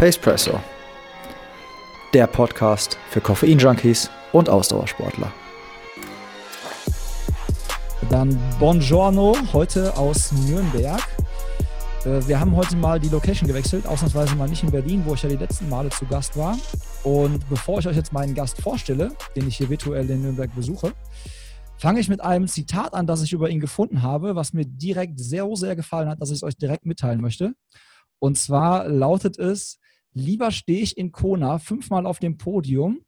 Pacepresso, der Podcast für Koffein-Junkies und Ausdauersportler. Dann Buongiorno, heute aus Nürnberg. Äh, wir haben heute mal die Location gewechselt, ausnahmsweise mal nicht in Berlin, wo ich ja die letzten Male zu Gast war. Und bevor ich euch jetzt meinen Gast vorstelle, den ich hier virtuell in Nürnberg besuche, fange ich mit einem Zitat an, das ich über ihn gefunden habe, was mir direkt sehr, sehr gefallen hat, dass ich es euch direkt mitteilen möchte. Und zwar lautet es, lieber stehe ich in Kona fünfmal auf dem Podium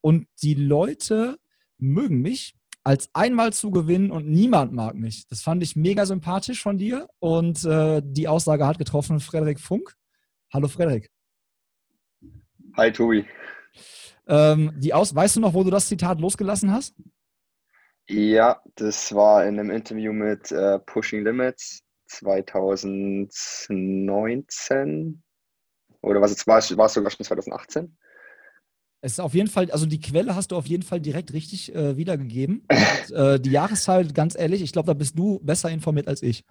und die Leute mögen mich, als einmal zu gewinnen und niemand mag mich. Das fand ich mega sympathisch von dir und äh, die Aussage hat getroffen Frederik Funk. Hallo Frederik. Hi Tobi. Ähm, die Aus weißt du noch, wo du das Zitat losgelassen hast? Ja, das war in einem Interview mit äh, Pushing Limits 2019 oder was jetzt war, es sogar schon 2018? Es ist auf jeden Fall, also die Quelle hast du auf jeden Fall direkt richtig äh, wiedergegeben. Und, äh, die Jahreszahl, ganz ehrlich, ich glaube, da bist du besser informiert als ich.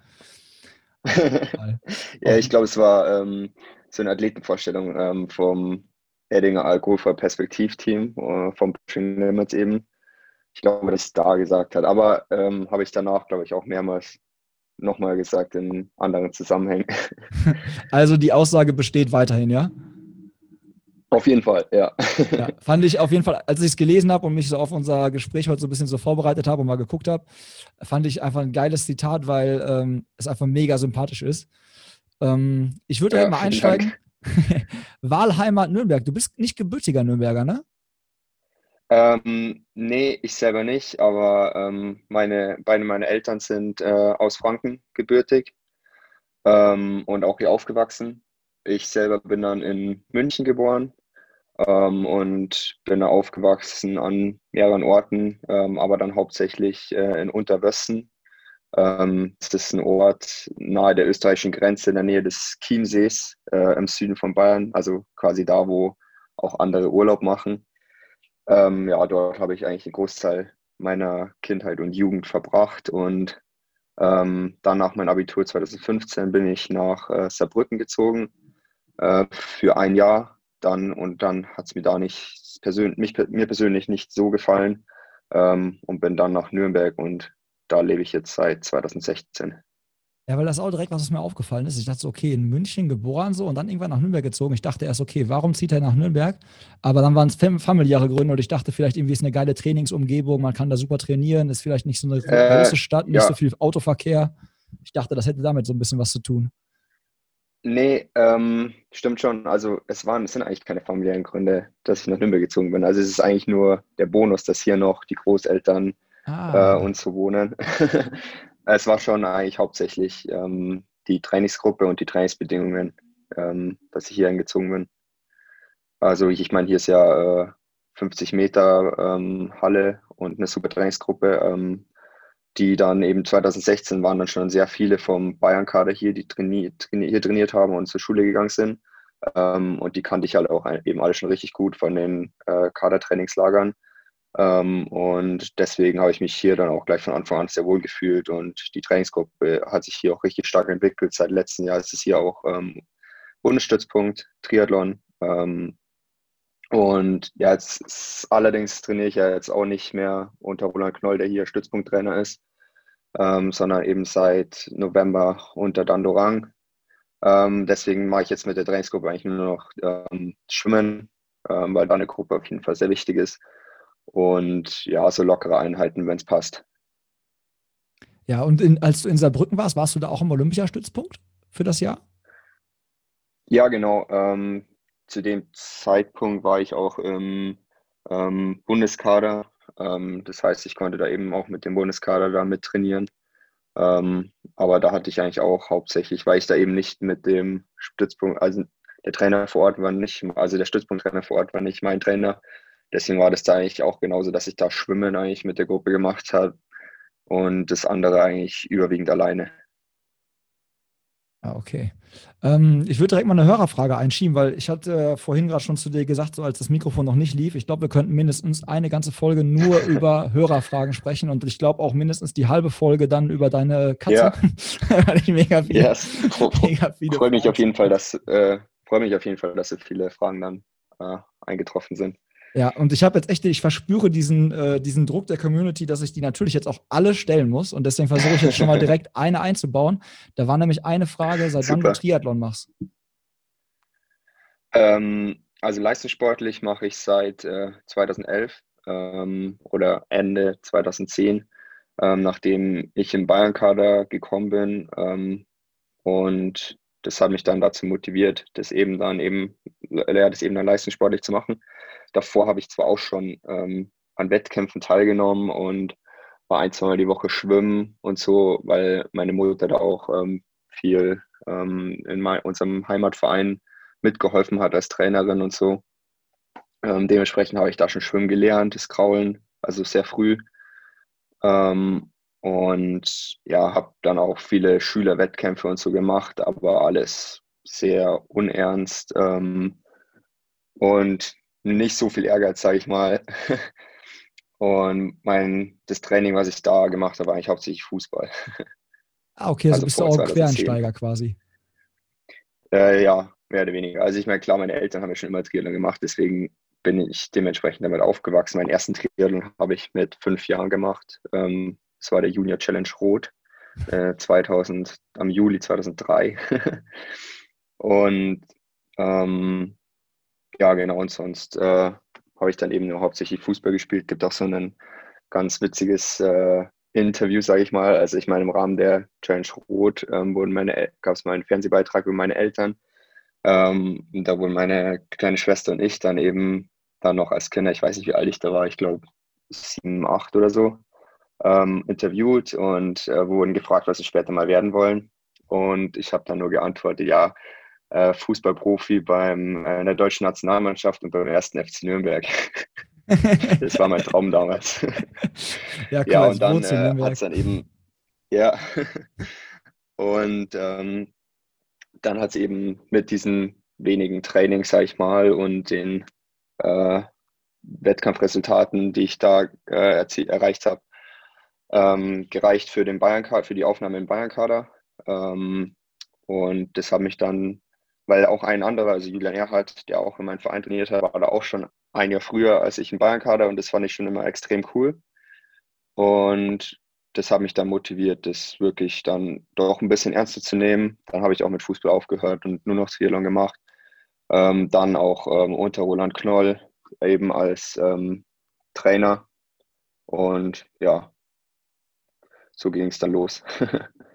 ja, ich glaube, es war ähm, so eine Athletenvorstellung ähm, vom Erdinger Alkoholfrei Perspektivteam, äh, vom Pushing Limits eben. Ich glaube, dass es da gesagt hat. Aber ähm, habe ich danach, glaube ich, auch mehrmals nochmal gesagt in anderen Zusammenhängen. Also die Aussage besteht weiterhin, ja? Auf jeden Fall, ja. ja. Fand ich auf jeden Fall, als ich es gelesen habe und mich so auf unser Gespräch heute so ein bisschen so vorbereitet habe und mal geguckt habe, fand ich einfach ein geiles Zitat, weil ähm, es einfach mega sympathisch ist. Ähm, ich würde ja, mal einsteigen. Wahlheimat Nürnberg. Du bist nicht gebürtiger Nürnberger, ne? Ähm, nee, ich selber nicht, aber ähm, meine, beide meine Eltern sind äh, aus Franken gebürtig ähm, und auch hier aufgewachsen. Ich selber bin dann in München geboren ähm, und bin aufgewachsen an mehreren Orten, ähm, aber dann hauptsächlich äh, in Unterwösten. Ähm, das ist ein Ort nahe der österreichischen Grenze in der Nähe des Chiemsees äh, im Süden von Bayern, also quasi da, wo auch andere Urlaub machen. Ähm, ja, dort habe ich eigentlich einen Großteil meiner Kindheit und Jugend verbracht und ähm, dann nach meinem Abitur 2015 bin ich nach äh, Saarbrücken gezogen äh, für ein Jahr dann und dann hat es mir da nicht persön mich, mir persönlich nicht so gefallen ähm, und bin dann nach Nürnberg und da lebe ich jetzt seit 2016. Ja, weil das auch direkt, was mir aufgefallen ist. Ich dachte so, okay, in München geboren so und dann irgendwann nach Nürnberg gezogen. Ich dachte erst, okay, warum zieht er nach Nürnberg? Aber dann waren es familiäre Gründe und ich dachte vielleicht irgendwie ist eine geile Trainingsumgebung, man kann da super trainieren, ist vielleicht nicht so eine äh, große Stadt, nicht ja. so viel Autoverkehr. Ich dachte, das hätte damit so ein bisschen was zu tun. Nee, ähm, stimmt schon. Also es waren, es sind eigentlich keine familiären Gründe, dass ich nach Nürnberg gezogen bin. Also es ist eigentlich nur der Bonus, dass hier noch die Großeltern ah. äh, und so wohnen. Es war schon eigentlich hauptsächlich ähm, die Trainingsgruppe und die Trainingsbedingungen, ähm, dass ich hier eingezogen bin. Also ich, ich meine, hier ist ja äh, 50 Meter ähm, Halle und eine super Trainingsgruppe, ähm, die dann eben 2016 waren dann schon sehr viele vom Bayern-Kader hier, die traini traini hier trainiert haben und zur Schule gegangen sind. Ähm, und die kannte ich halt auch eben alle schon richtig gut von den äh, Kadertrainingslagern. Ähm, und deswegen habe ich mich hier dann auch gleich von Anfang an sehr wohl gefühlt und die Trainingsgruppe hat sich hier auch richtig stark entwickelt. Seit letztem Jahr ist es hier auch ähm, Bundesstützpunkt, Triathlon. Ähm, und ja, jetzt allerdings trainiere ich ja jetzt auch nicht mehr unter Roland Knoll, der hier Stützpunkttrainer ist, ähm, sondern eben seit November unter Dandorang. Ähm, deswegen mache ich jetzt mit der Trainingsgruppe eigentlich nur noch ähm, Schwimmen, weil da eine Gruppe auf jeden Fall sehr wichtig ist und ja, so lockere Einheiten, wenn es passt. Ja, und in, als du in Saarbrücken warst, warst du da auch im Olympiastützpunkt für das Jahr? Ja, genau. Ähm, zu dem Zeitpunkt war ich auch im ähm, Bundeskader. Ähm, das heißt, ich konnte da eben auch mit dem Bundeskader da mit trainieren. Ähm, aber da hatte ich eigentlich auch hauptsächlich, weil ich da eben nicht mit dem Stützpunkt, also der Trainer vor Ort war nicht, also der Stützpunkttrainer vor Ort war nicht mein Trainer, deswegen war das da eigentlich auch genauso, dass ich da Schwimmen eigentlich mit der Gruppe gemacht habe und das andere eigentlich überwiegend alleine. Ah, okay. Ähm, ich würde direkt mal eine Hörerfrage einschieben, weil ich hatte äh, vorhin gerade schon zu dir gesagt, so als das Mikrofon noch nicht lief, ich glaube, wir könnten mindestens eine ganze Folge nur über Hörerfragen sprechen und ich glaube auch mindestens die halbe Folge dann über deine Katze. Ja. ich mega viele, yes. mega viele Freue mich auf jeden Fall, dass äh, freue mich auf jeden Fall, dass so viele Fragen dann äh, eingetroffen sind. Ja, und ich habe jetzt echt, ich verspüre diesen, äh, diesen Druck der Community, dass ich die natürlich jetzt auch alle stellen muss. Und deswegen versuche ich jetzt schon mal direkt eine einzubauen. Da war nämlich eine Frage, seit Super. wann du Triathlon machst. Ähm, also leistungssportlich mache ich seit äh, 2011 ähm, oder Ende 2010, ähm, nachdem ich im Bayern-Kader gekommen bin. Ähm, und das hat mich dann dazu motiviert, das eben dann eben, ja, das eben dann leistungssportlich zu machen. Davor habe ich zwar auch schon ähm, an Wettkämpfen teilgenommen und war ein, zweimal die Woche schwimmen und so, weil meine Mutter da auch ähm, viel ähm, in mein, unserem Heimatverein mitgeholfen hat als Trainerin und so. Ähm, dementsprechend habe ich da schon schwimmen gelernt, das Kraulen, also sehr früh. Ähm, und ja, habe dann auch viele Schülerwettkämpfe und so gemacht, aber alles sehr unernst ähm, und nicht so viel Ehrgeiz, sage ich mal. Und mein, das Training, was ich da gemacht habe, war eigentlich hauptsächlich Fußball. Ah, okay, also, also bist du auch Quereinsteiger quasi. Äh, ja, mehr oder weniger. Also ich meine, klar, meine Eltern haben ja schon immer Triathlon gemacht, deswegen bin ich dementsprechend damit aufgewachsen. Meinen ersten Triathlon habe ich mit fünf Jahren gemacht. Ähm, das war der Junior Challenge Rot äh, 2000, am Juli 2003. und ähm, ja, genau, und sonst äh, habe ich dann eben nur hauptsächlich Fußball gespielt. Gibt auch so ein ganz witziges äh, Interview, sage ich mal. Also ich meine, im Rahmen der Challenge Rot ähm, gab es mal einen Fernsehbeitrag über meine Eltern. Ähm, da wurden meine kleine Schwester und ich dann eben dann noch als Kinder, ich weiß nicht, wie alt ich da war, ich glaube sieben, acht oder so, ähm, interviewt und äh, wurden gefragt, was sie später mal werden wollen. Und ich habe dann nur geantwortet, ja, äh, Fußballprofi beim, äh, in der deutschen Nationalmannschaft und beim ersten FC Nürnberg. das war mein Traum damals. ja, cool, ja und dann äh, hat es dann eben, ja, und ähm, dann hat es eben mit diesen wenigen Trainings, sag ich mal, und den äh, Wettkampfresultaten, die ich da äh, erreicht habe, ähm, gereicht für den Bayern für die Aufnahme im Bayern-Kader. Ähm, und das hat mich dann, weil auch ein anderer, also Julian Erhardt, der auch in meinem Verein trainiert hat, war da auch schon ein Jahr früher als ich im Bayern-Kader und das fand ich schon immer extrem cool. Und das hat mich dann motiviert, das wirklich dann doch ein bisschen ernster zu nehmen. Dann habe ich auch mit Fußball aufgehört und nur noch Triathlon gemacht. Ähm, dann auch ähm, unter Roland Knoll eben als ähm, Trainer. Und ja, so ging es dann los.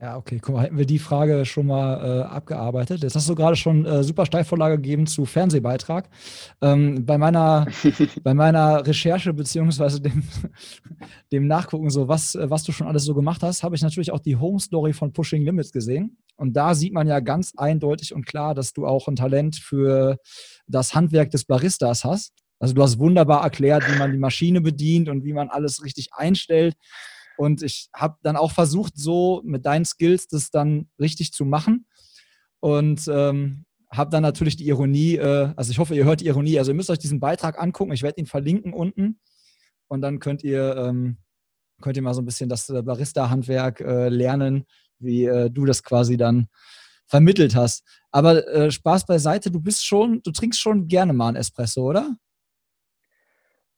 Ja, okay, guck mal, hätten wir die Frage schon mal äh, abgearbeitet. Jetzt hast du gerade schon äh, super Steilvorlage gegeben zu Fernsehbeitrag. Ähm, bei, meiner, bei meiner Recherche beziehungsweise dem, dem Nachgucken, so was, was du schon alles so gemacht hast, habe ich natürlich auch die Home Story von Pushing Limits gesehen. Und da sieht man ja ganz eindeutig und klar, dass du auch ein Talent für das Handwerk des Baristas hast. Also du hast wunderbar erklärt, wie man die Maschine bedient und wie man alles richtig einstellt. Und ich habe dann auch versucht, so mit deinen Skills das dann richtig zu machen. Und ähm, habe dann natürlich die Ironie, äh, also ich hoffe, ihr hört die Ironie. Also ihr müsst euch diesen Beitrag angucken. Ich werde ihn verlinken unten. Und dann könnt ihr, ähm, könnt ihr mal so ein bisschen das äh, Barista-Handwerk äh, lernen, wie äh, du das quasi dann vermittelt hast. Aber äh, Spaß beiseite, du bist schon, du trinkst schon gerne mal einen Espresso, oder?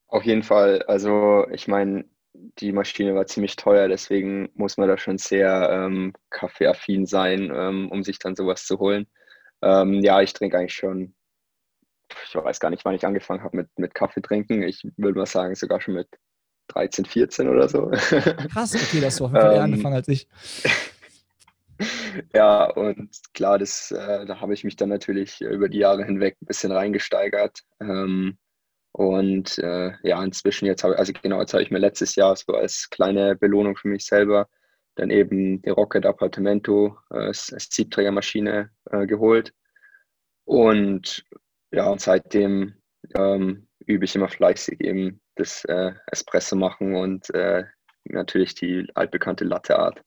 Auf jeden Fall. Also ich meine, die Maschine war ziemlich teuer, deswegen muss man da schon sehr ähm, kaffeeaffin sein, ähm, um sich dann sowas zu holen. Ähm, ja, ich trinke eigentlich schon, ich weiß gar nicht, wann ich angefangen habe mit, mit Kaffee trinken. Ich würde mal sagen, sogar schon mit 13, 14 oder so. Krass, okay, das war auf jeden Fall eher ähm, angefangen als ich. ja, und klar, das, äh, da habe ich mich dann natürlich über die Jahre hinweg ein bisschen reingesteigert. Ähm, und äh, ja, inzwischen jetzt habe also genau, jetzt habe ich mir letztes Jahr so als kleine Belohnung für mich selber dann eben die Rocket Appartamento äh, Siebträgermaschine äh, geholt. Und ja, und seitdem ähm, übe ich immer fleißig eben das äh, Espresso machen und äh, natürlich die altbekannte Latte Art.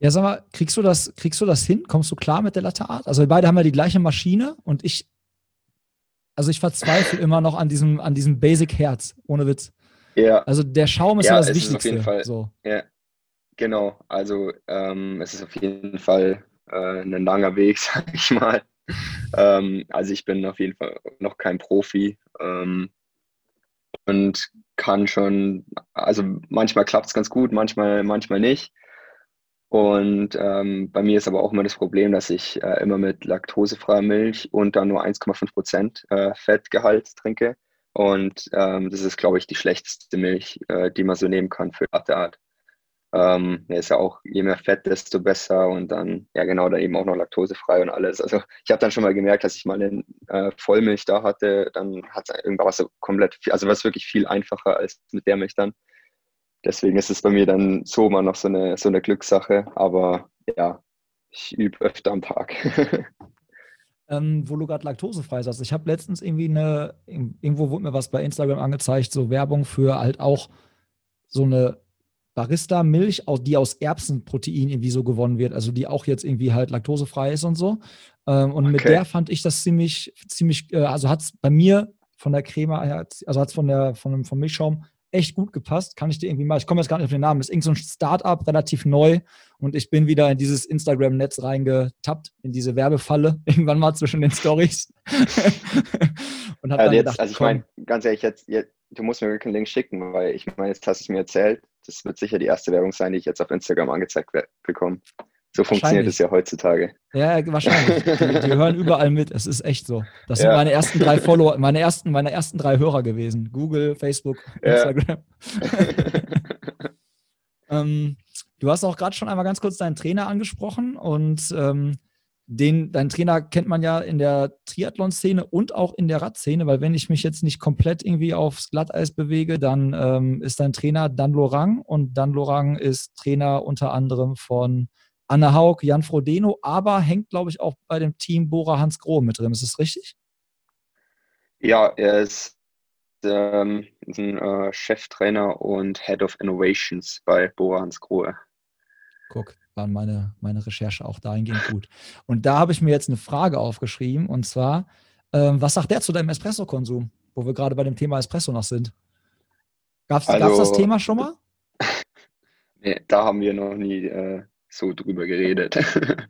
Ja, sag mal, kriegst du das, kriegst du das hin? Kommst du klar mit der Latte Art? Also wir beide haben ja die gleiche Maschine und ich also ich verzweifle immer noch an diesem, an diesem Basic Herz, ohne Witz. Ja. Also der Schaum ist ja, ja das Wichtigste. auf jeden Fall, so. Ja, genau. Also ähm, es ist auf jeden Fall äh, ein langer Weg, sag ich mal. ähm, also ich bin auf jeden Fall noch kein Profi ähm, und kann schon, also manchmal klappt es ganz gut, manchmal, manchmal nicht. Und ähm, bei mir ist aber auch immer das Problem, dass ich äh, immer mit laktosefreier Milch und dann nur 1,5 Prozent äh, Fettgehalt trinke. Und ähm, das ist, glaube ich, die schlechteste Milch, äh, die man so nehmen kann für Latte Art. Ähm, ja, ist ja auch, je mehr Fett, desto besser und dann, ja genau, dann eben auch noch laktosefrei und alles. Also ich habe dann schon mal gemerkt, dass ich mal eine äh, Vollmilch da hatte, dann hat es irgendwas so komplett, also was wirklich viel einfacher als mit der Milch dann. Deswegen ist es bei mir dann so immer noch so eine, so eine Glückssache, aber ja, ich übe öfter am Tag. ähm, wo du gerade laktosefrei sagst. Ich habe letztens irgendwie eine, irgendwo wurde mir was bei Instagram angezeigt, so Werbung für halt auch so eine Barista-Milch, die aus Erbsenprotein irgendwie so gewonnen wird, also die auch jetzt irgendwie halt laktosefrei ist und so. Ähm, und okay. mit der fand ich das ziemlich, ziemlich, äh, also hat es bei mir von der Creme her, also hat es von der, von, vom Milchschaum echt gut gepasst. Kann ich dir irgendwie mal, ich komme jetzt gar nicht auf den Namen, das ist irgend so ein Startup, relativ neu und ich bin wieder in dieses Instagram-Netz reingetappt, in diese Werbefalle, irgendwann mal zwischen den Stories. und hab also dann jetzt, gedacht, also ich meine, ganz ehrlich, jetzt, jetzt, du musst mir wirklich einen Link schicken, weil ich meine, jetzt hast du es mir erzählt, das wird sicher die erste Werbung sein, die ich jetzt auf Instagram angezeigt bekomme. So funktioniert es ja heutzutage. Ja, wahrscheinlich. Die, die, hören überall mit. Es ist echt so. Das ja. sind meine ersten drei Follower, meine ersten, meine ersten drei Hörer gewesen. Google, Facebook, Instagram. Ja. ähm, du hast auch gerade schon einmal ganz kurz deinen Trainer angesprochen und ähm, den, deinen Trainer kennt man ja in der Triathlon-Szene und auch in der Radszene, weil wenn ich mich jetzt nicht komplett irgendwie aufs Glatteis bewege, dann ähm, ist dein Trainer Dan Lorang und Dan Lorang ist Trainer unter anderem von Anna Haug, Jan Frodeno, aber hängt, glaube ich, auch bei dem Team Bora Hans Grohe mit drin. Ist das richtig? Ja, er ist ähm, ein äh, Cheftrainer und Head of Innovations bei Bora Hans Grohe. Guck, waren meine, meine Recherche auch dahingehend gut. Und da habe ich mir jetzt eine Frage aufgeschrieben und zwar, ähm, was sagt der zu deinem Espresso-Konsum, wo wir gerade bei dem Thema Espresso noch sind? Gab es also, das Thema schon mal? nee, da haben wir noch nie äh, so drüber geredet.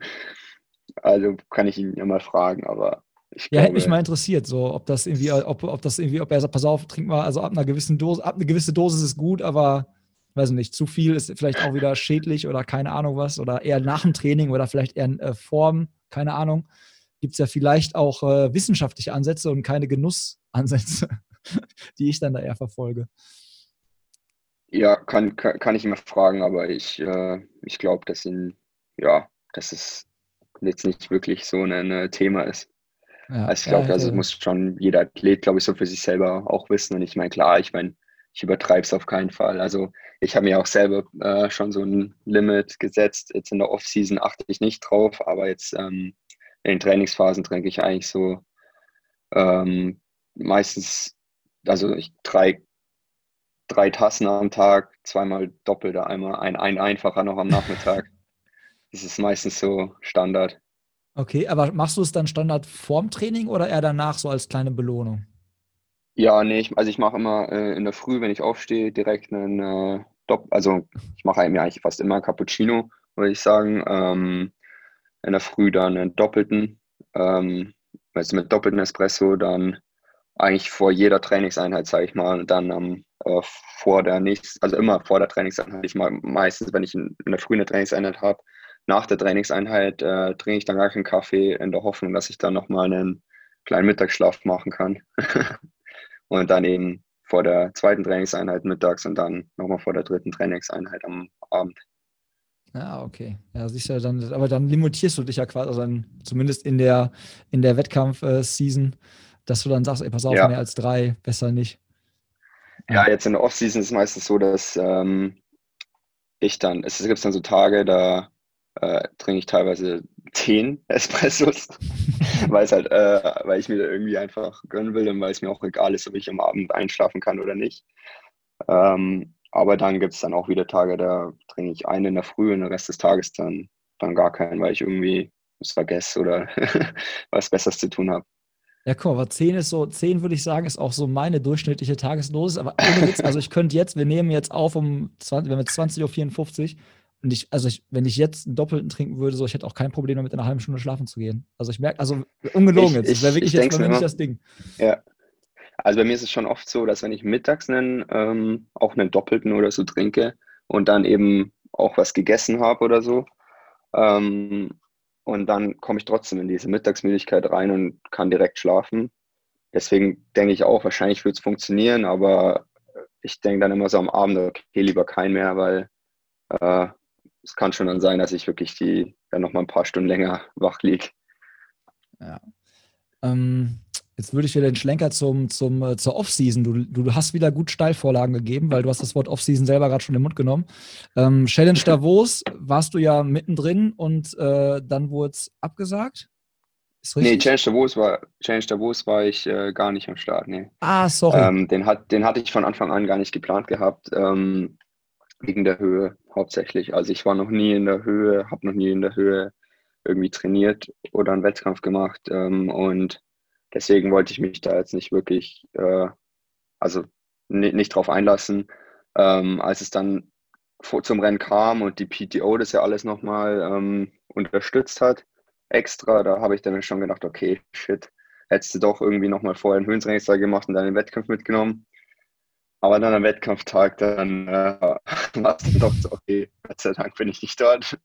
also kann ich ihn ja mal fragen, aber ich ja, hätte mich mal interessiert, so ob das irgendwie, ob, ob das irgendwie, ob er sagt, pass auf, trink mal, also ab einer gewissen Dose, ab einer gewissen Dosis ist gut, aber weiß nicht, zu viel ist vielleicht auch wieder schädlich oder keine Ahnung was, oder eher nach dem Training oder vielleicht eher in äh, Form, keine Ahnung. Gibt es ja vielleicht auch äh, wissenschaftliche Ansätze und keine Genussansätze, die ich dann da eher verfolge. Ja, kann, kann, kann ich immer fragen, aber ich, äh, ich glaube, dass ihn, ja, dass es jetzt nicht wirklich so ein, ein Thema ist. Ja, also ich glaube, ja, also muss schon jeder Athlet, glaube ich, so für sich selber auch wissen. Und ich meine, klar, ich meine, ich übertreibe es auf keinen Fall. Also ich habe mir auch selber äh, schon so ein Limit gesetzt. Jetzt in der Offseason achte ich nicht drauf, aber jetzt ähm, in den Trainingsphasen trinke ich eigentlich so ähm, meistens, also ich drei, drei Tassen am Tag, zweimal doppelte, einmal ein, ein einfacher noch am Nachmittag. das ist meistens so Standard. Okay, aber machst du es dann Standard vorm Training oder eher danach so als kleine Belohnung? Ja, nee, ich, also ich mache immer äh, in der Früh, wenn ich aufstehe, direkt einen äh, Dopp, also ich mache mir eigentlich fast immer Cappuccino, würde ich sagen. Ähm, in der Früh dann einen doppelten, ähm, also mit doppelten Espresso, dann eigentlich vor jeder Trainingseinheit, sage ich mal, und dann ähm, äh, vor der nächsten, also immer vor der Trainingseinheit. Ich mal meistens, wenn ich in, in der Früh eine Trainingseinheit habe, nach der Trainingseinheit äh, trinke ich dann gar keinen Kaffee in der Hoffnung, dass ich dann nochmal einen kleinen Mittagsschlaf machen kann. und dann eben vor der zweiten Trainingseinheit mittags und dann nochmal vor der dritten Trainingseinheit am Abend. Ja, okay. Ja, siehst du, dann, aber dann limitierst du dich ja quasi, also dann, zumindest in der, in der Wettkampf-Season, dass du dann sagst, ey, pass auf, ja. mehr als drei, besser nicht. Ja, jetzt in der Off-Season ist es meistens so, dass ähm, ich dann, es gibt dann so Tage, da äh, trinke ich teilweise zehn Espressos, weil es halt, äh, weil ich mir da irgendwie einfach gönnen will und weil es mir auch egal ist, ob ich am Abend einschlafen kann oder nicht. Ähm, aber dann gibt es dann auch wieder Tage, da trinke ich einen in der Früh und den Rest des Tages dann, dann gar keinen, weil ich irgendwie es vergesse oder was Besseres zu tun habe. Ja, guck mal, aber 10 ist so, 10 würde ich sagen, ist auch so meine durchschnittliche Tagesdosis. Aber ohne Witz, also ich könnte jetzt, wir nehmen jetzt auf um 20, wir haben jetzt 20.54 Uhr Und ich, also ich, wenn ich jetzt einen Doppelten trinken würde, so, ich hätte auch kein Problem damit, in einer halben Stunde schlafen zu gehen. Also ich merke, also ungelogen jetzt, das wäre wirklich jetzt bei mir nicht das Ding. Ja. Also bei mir ist es schon oft so, dass wenn ich mittags einen, ähm, auch einen Doppelten oder so trinke und dann eben auch was gegessen habe oder so, ähm, und dann komme ich trotzdem in diese Mittagsmüdigkeit rein und kann direkt schlafen. Deswegen denke ich auch, wahrscheinlich wird es funktionieren, aber ich denke dann immer so am Abend, okay, lieber kein mehr, weil äh, es kann schon dann sein, dass ich wirklich die dann noch mal ein paar Stunden länger wach liege. Ja. Ähm, jetzt würde ich dir den Schlenker zum, zum, äh, zur Offseason. Du, du hast wieder gut Steilvorlagen gegeben, weil du hast das Wort Offseason selber gerade schon im Mund genommen. Ähm, Challenge Davos warst du ja mittendrin und äh, dann wurde es abgesagt. Nee, Challenge Davos war, Challenge Davos war ich äh, gar nicht am Start. Nee. Ah, sorry. Ähm, den, hat, den hatte ich von Anfang an gar nicht geplant gehabt. Ähm, wegen der Höhe hauptsächlich. Also ich war noch nie in der Höhe, habe noch nie in der Höhe irgendwie trainiert oder einen Wettkampf gemacht ähm, und deswegen wollte ich mich da jetzt nicht wirklich, äh, also nicht drauf einlassen. Ähm, als es dann vor, zum Rennen kam und die PTO das ja alles nochmal ähm, unterstützt hat, extra, da habe ich dann schon gedacht, okay, shit, hättest du doch irgendwie nochmal vorher einen Höhentrainingstag gemacht und dann den Wettkampf mitgenommen. Aber dann am Wettkampftag, dann äh, war es dann doch so, okay, Gott sei Dank bin ich nicht dort.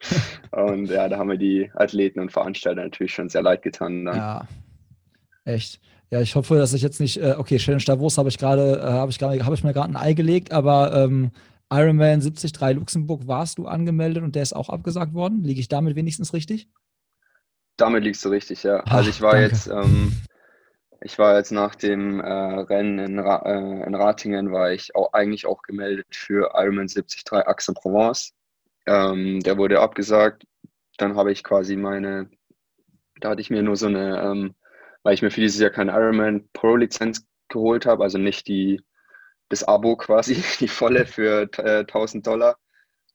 und ja, da haben wir die Athleten und Veranstalter natürlich schon sehr leid getan. Dann. Ja, echt. Ja, ich hoffe, dass ich jetzt nicht, äh, okay, Challenge Davos habe ich gerade, äh, habe ich gerade, habe ich mir gerade ein Ei gelegt, aber ähm, Ironman 73 Luxemburg warst du angemeldet und der ist auch abgesagt worden. Liege ich damit wenigstens richtig? Damit liegst du richtig, ja. Ach, also ich war danke. jetzt, ähm, ich war jetzt nach dem äh, Rennen in, Ra äh, in, Ratingen, war ich auch, eigentlich auch gemeldet für Ironman 73 Aix-en-Provence. Ähm, der wurde abgesagt. Dann habe ich quasi meine, da hatte ich mir nur so eine, ähm, weil ich mir für dieses Jahr keine Ironman Pro-Lizenz geholt habe, also nicht die, das Abo quasi, die volle für äh, 1000 Dollar,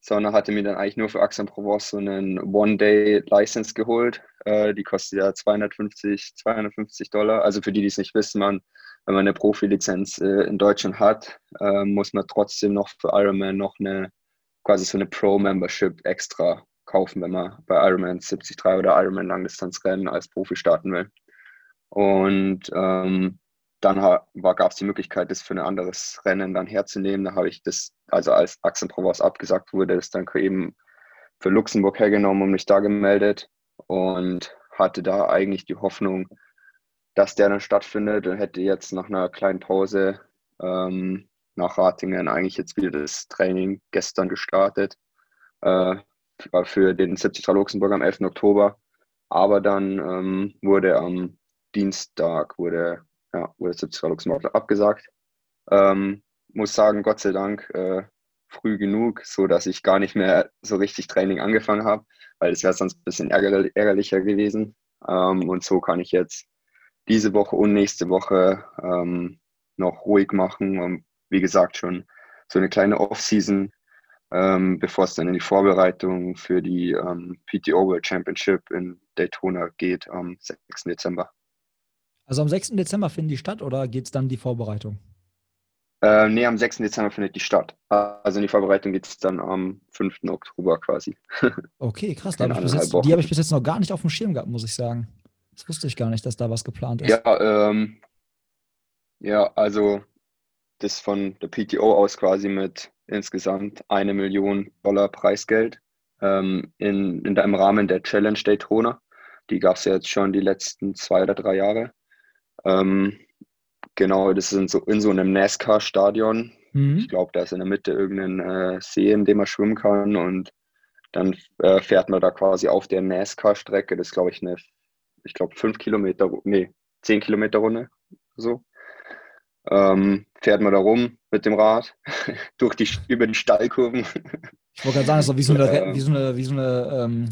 sondern hatte mir dann eigentlich nur für Aix-en-Provence so einen One-Day-License geholt. Äh, die kostet ja 250, 250 Dollar. Also für die, die es nicht wissen, man, wenn man eine Profilizenz äh, in Deutschland hat, äh, muss man trotzdem noch für Ironman noch eine quasi so eine Pro-Membership extra kaufen, wenn man bei Ironman 73 oder Ironman Langdistanzrennen als Profi starten will. Und ähm, dann gab es die Möglichkeit, das für ein anderes Rennen dann herzunehmen. Da habe ich das, also als Axel Provence abgesagt wurde, das dann eben für Luxemburg hergenommen und mich da gemeldet und hatte da eigentlich die Hoffnung, dass der dann stattfindet und hätte jetzt nach einer kleinen Pause ähm, nach Ratingen eigentlich jetzt wieder das Training gestern gestartet äh, für den 73 Luxemburg am 11. Oktober. Aber dann ähm, wurde am Dienstag wurde ja, wurde jetzt Luxemburg abgesagt. Ähm, muss sagen, Gott sei Dank äh, früh genug, so dass ich gar nicht mehr so richtig Training angefangen habe, weil es wäre sonst ein bisschen ärger ärgerlicher gewesen. Ähm, und so kann ich jetzt diese Woche und nächste Woche ähm, noch ruhig machen und wie gesagt schon so eine kleine Off-Season, ähm, bevor es dann in die Vorbereitung für die ähm, PTO World Championship in Daytona geht am 6. Dezember. Also am 6. Dezember finden die statt oder geht es dann die Vorbereitung? Äh, nee, am 6. Dezember findet die statt. Also in die Vorbereitung geht es dann am 5. Oktober quasi. Okay, krass. Hab jetzt, die habe ich bis jetzt noch gar nicht auf dem Schirm gehabt, muss ich sagen. Das wusste ich gar nicht, dass da was geplant ist. Ja, ähm, ja also das von der PTO aus quasi mit insgesamt eine Million Dollar Preisgeld ähm, in, in, im Rahmen der Challenge Daytona. Die gab es ja jetzt schon die letzten zwei oder drei Jahre. Ähm, genau, das ist so, in so einem NASCAR-Stadion. Mhm. Ich glaube, da ist in der Mitte irgendein äh, See, in dem man schwimmen kann und dann äh, fährt man da quasi auf der NASCAR-Strecke. Das ist, glaube ich, eine, ich glaube, fünf Kilometer, nee, zehn Kilometer Runde, so. Ähm, fährt man da rum mit dem Rad durch die, über die Stallkurven. Ich wollte gerade sagen, das ist wie so eine, wie so eine, wie so eine, ähm,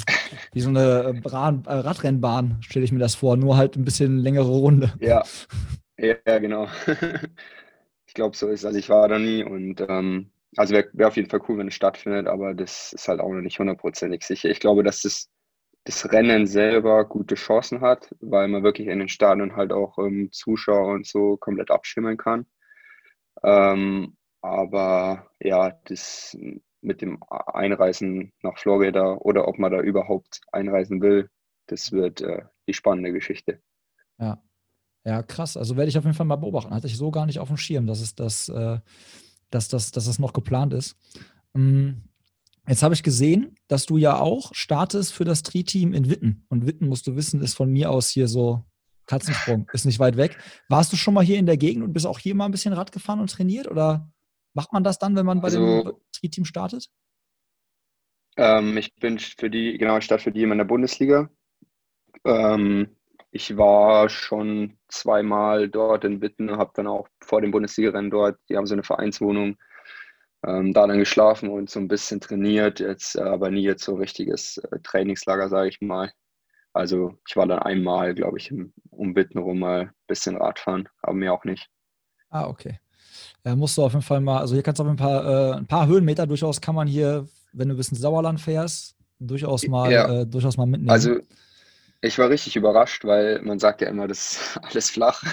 wie so eine Bran, äh, Radrennbahn, stelle ich mir das vor, nur halt ein bisschen längere Runde. Ja, ja, genau. ich glaube, so ist Also ich war da nie und ähm, also wäre wär auf jeden Fall cool, wenn es stattfindet, aber das ist halt auch noch nicht hundertprozentig sicher. Ich glaube, dass das, das Rennen selber gute Chancen hat, weil man wirklich in den Stadien halt auch ähm, Zuschauer und so komplett abschimmeln kann. Ähm, aber ja, das mit dem Einreisen nach Florida oder ob man da überhaupt einreisen will, das wird äh, die spannende Geschichte. Ja. Ja, krass. Also werde ich auf jeden Fall mal beobachten. Hatte ich so gar nicht auf dem Schirm, dass es das, äh, dass das, dass das noch geplant ist. Ähm, jetzt habe ich gesehen, dass du ja auch startest für das Tri-Team in Witten. Und Witten, musst du wissen, ist von mir aus hier so Katzensprung, ist nicht weit weg. Warst du schon mal hier in der Gegend und bist auch hier mal ein bisschen Rad gefahren und trainiert? Oder macht man das dann, wenn man bei also, dem Tri-Team startet? Ähm, ich bin für die, genau, ich starte für die in der Bundesliga. Ähm, ich war schon zweimal dort in Witten, habe dann auch vor dem Bundesligarennen dort, die haben so eine Vereinswohnung, ähm, da dann geschlafen und so ein bisschen trainiert, jetzt äh, aber nie jetzt so richtiges äh, Trainingslager, sage ich mal. Also ich war dann einmal, glaube ich, im, um Witten rum mal ein bisschen Radfahren, aber mir auch nicht. Ah, okay. Ja, musst du auf jeden Fall mal, also hier kannst du auf ein paar, äh, ein paar Höhenmeter durchaus kann man hier, wenn du ein bisschen Sauerland fährst, durchaus mal, ja. äh, durchaus mal mitnehmen. Also ich war richtig überrascht, weil man sagt ja immer, das ist alles flach.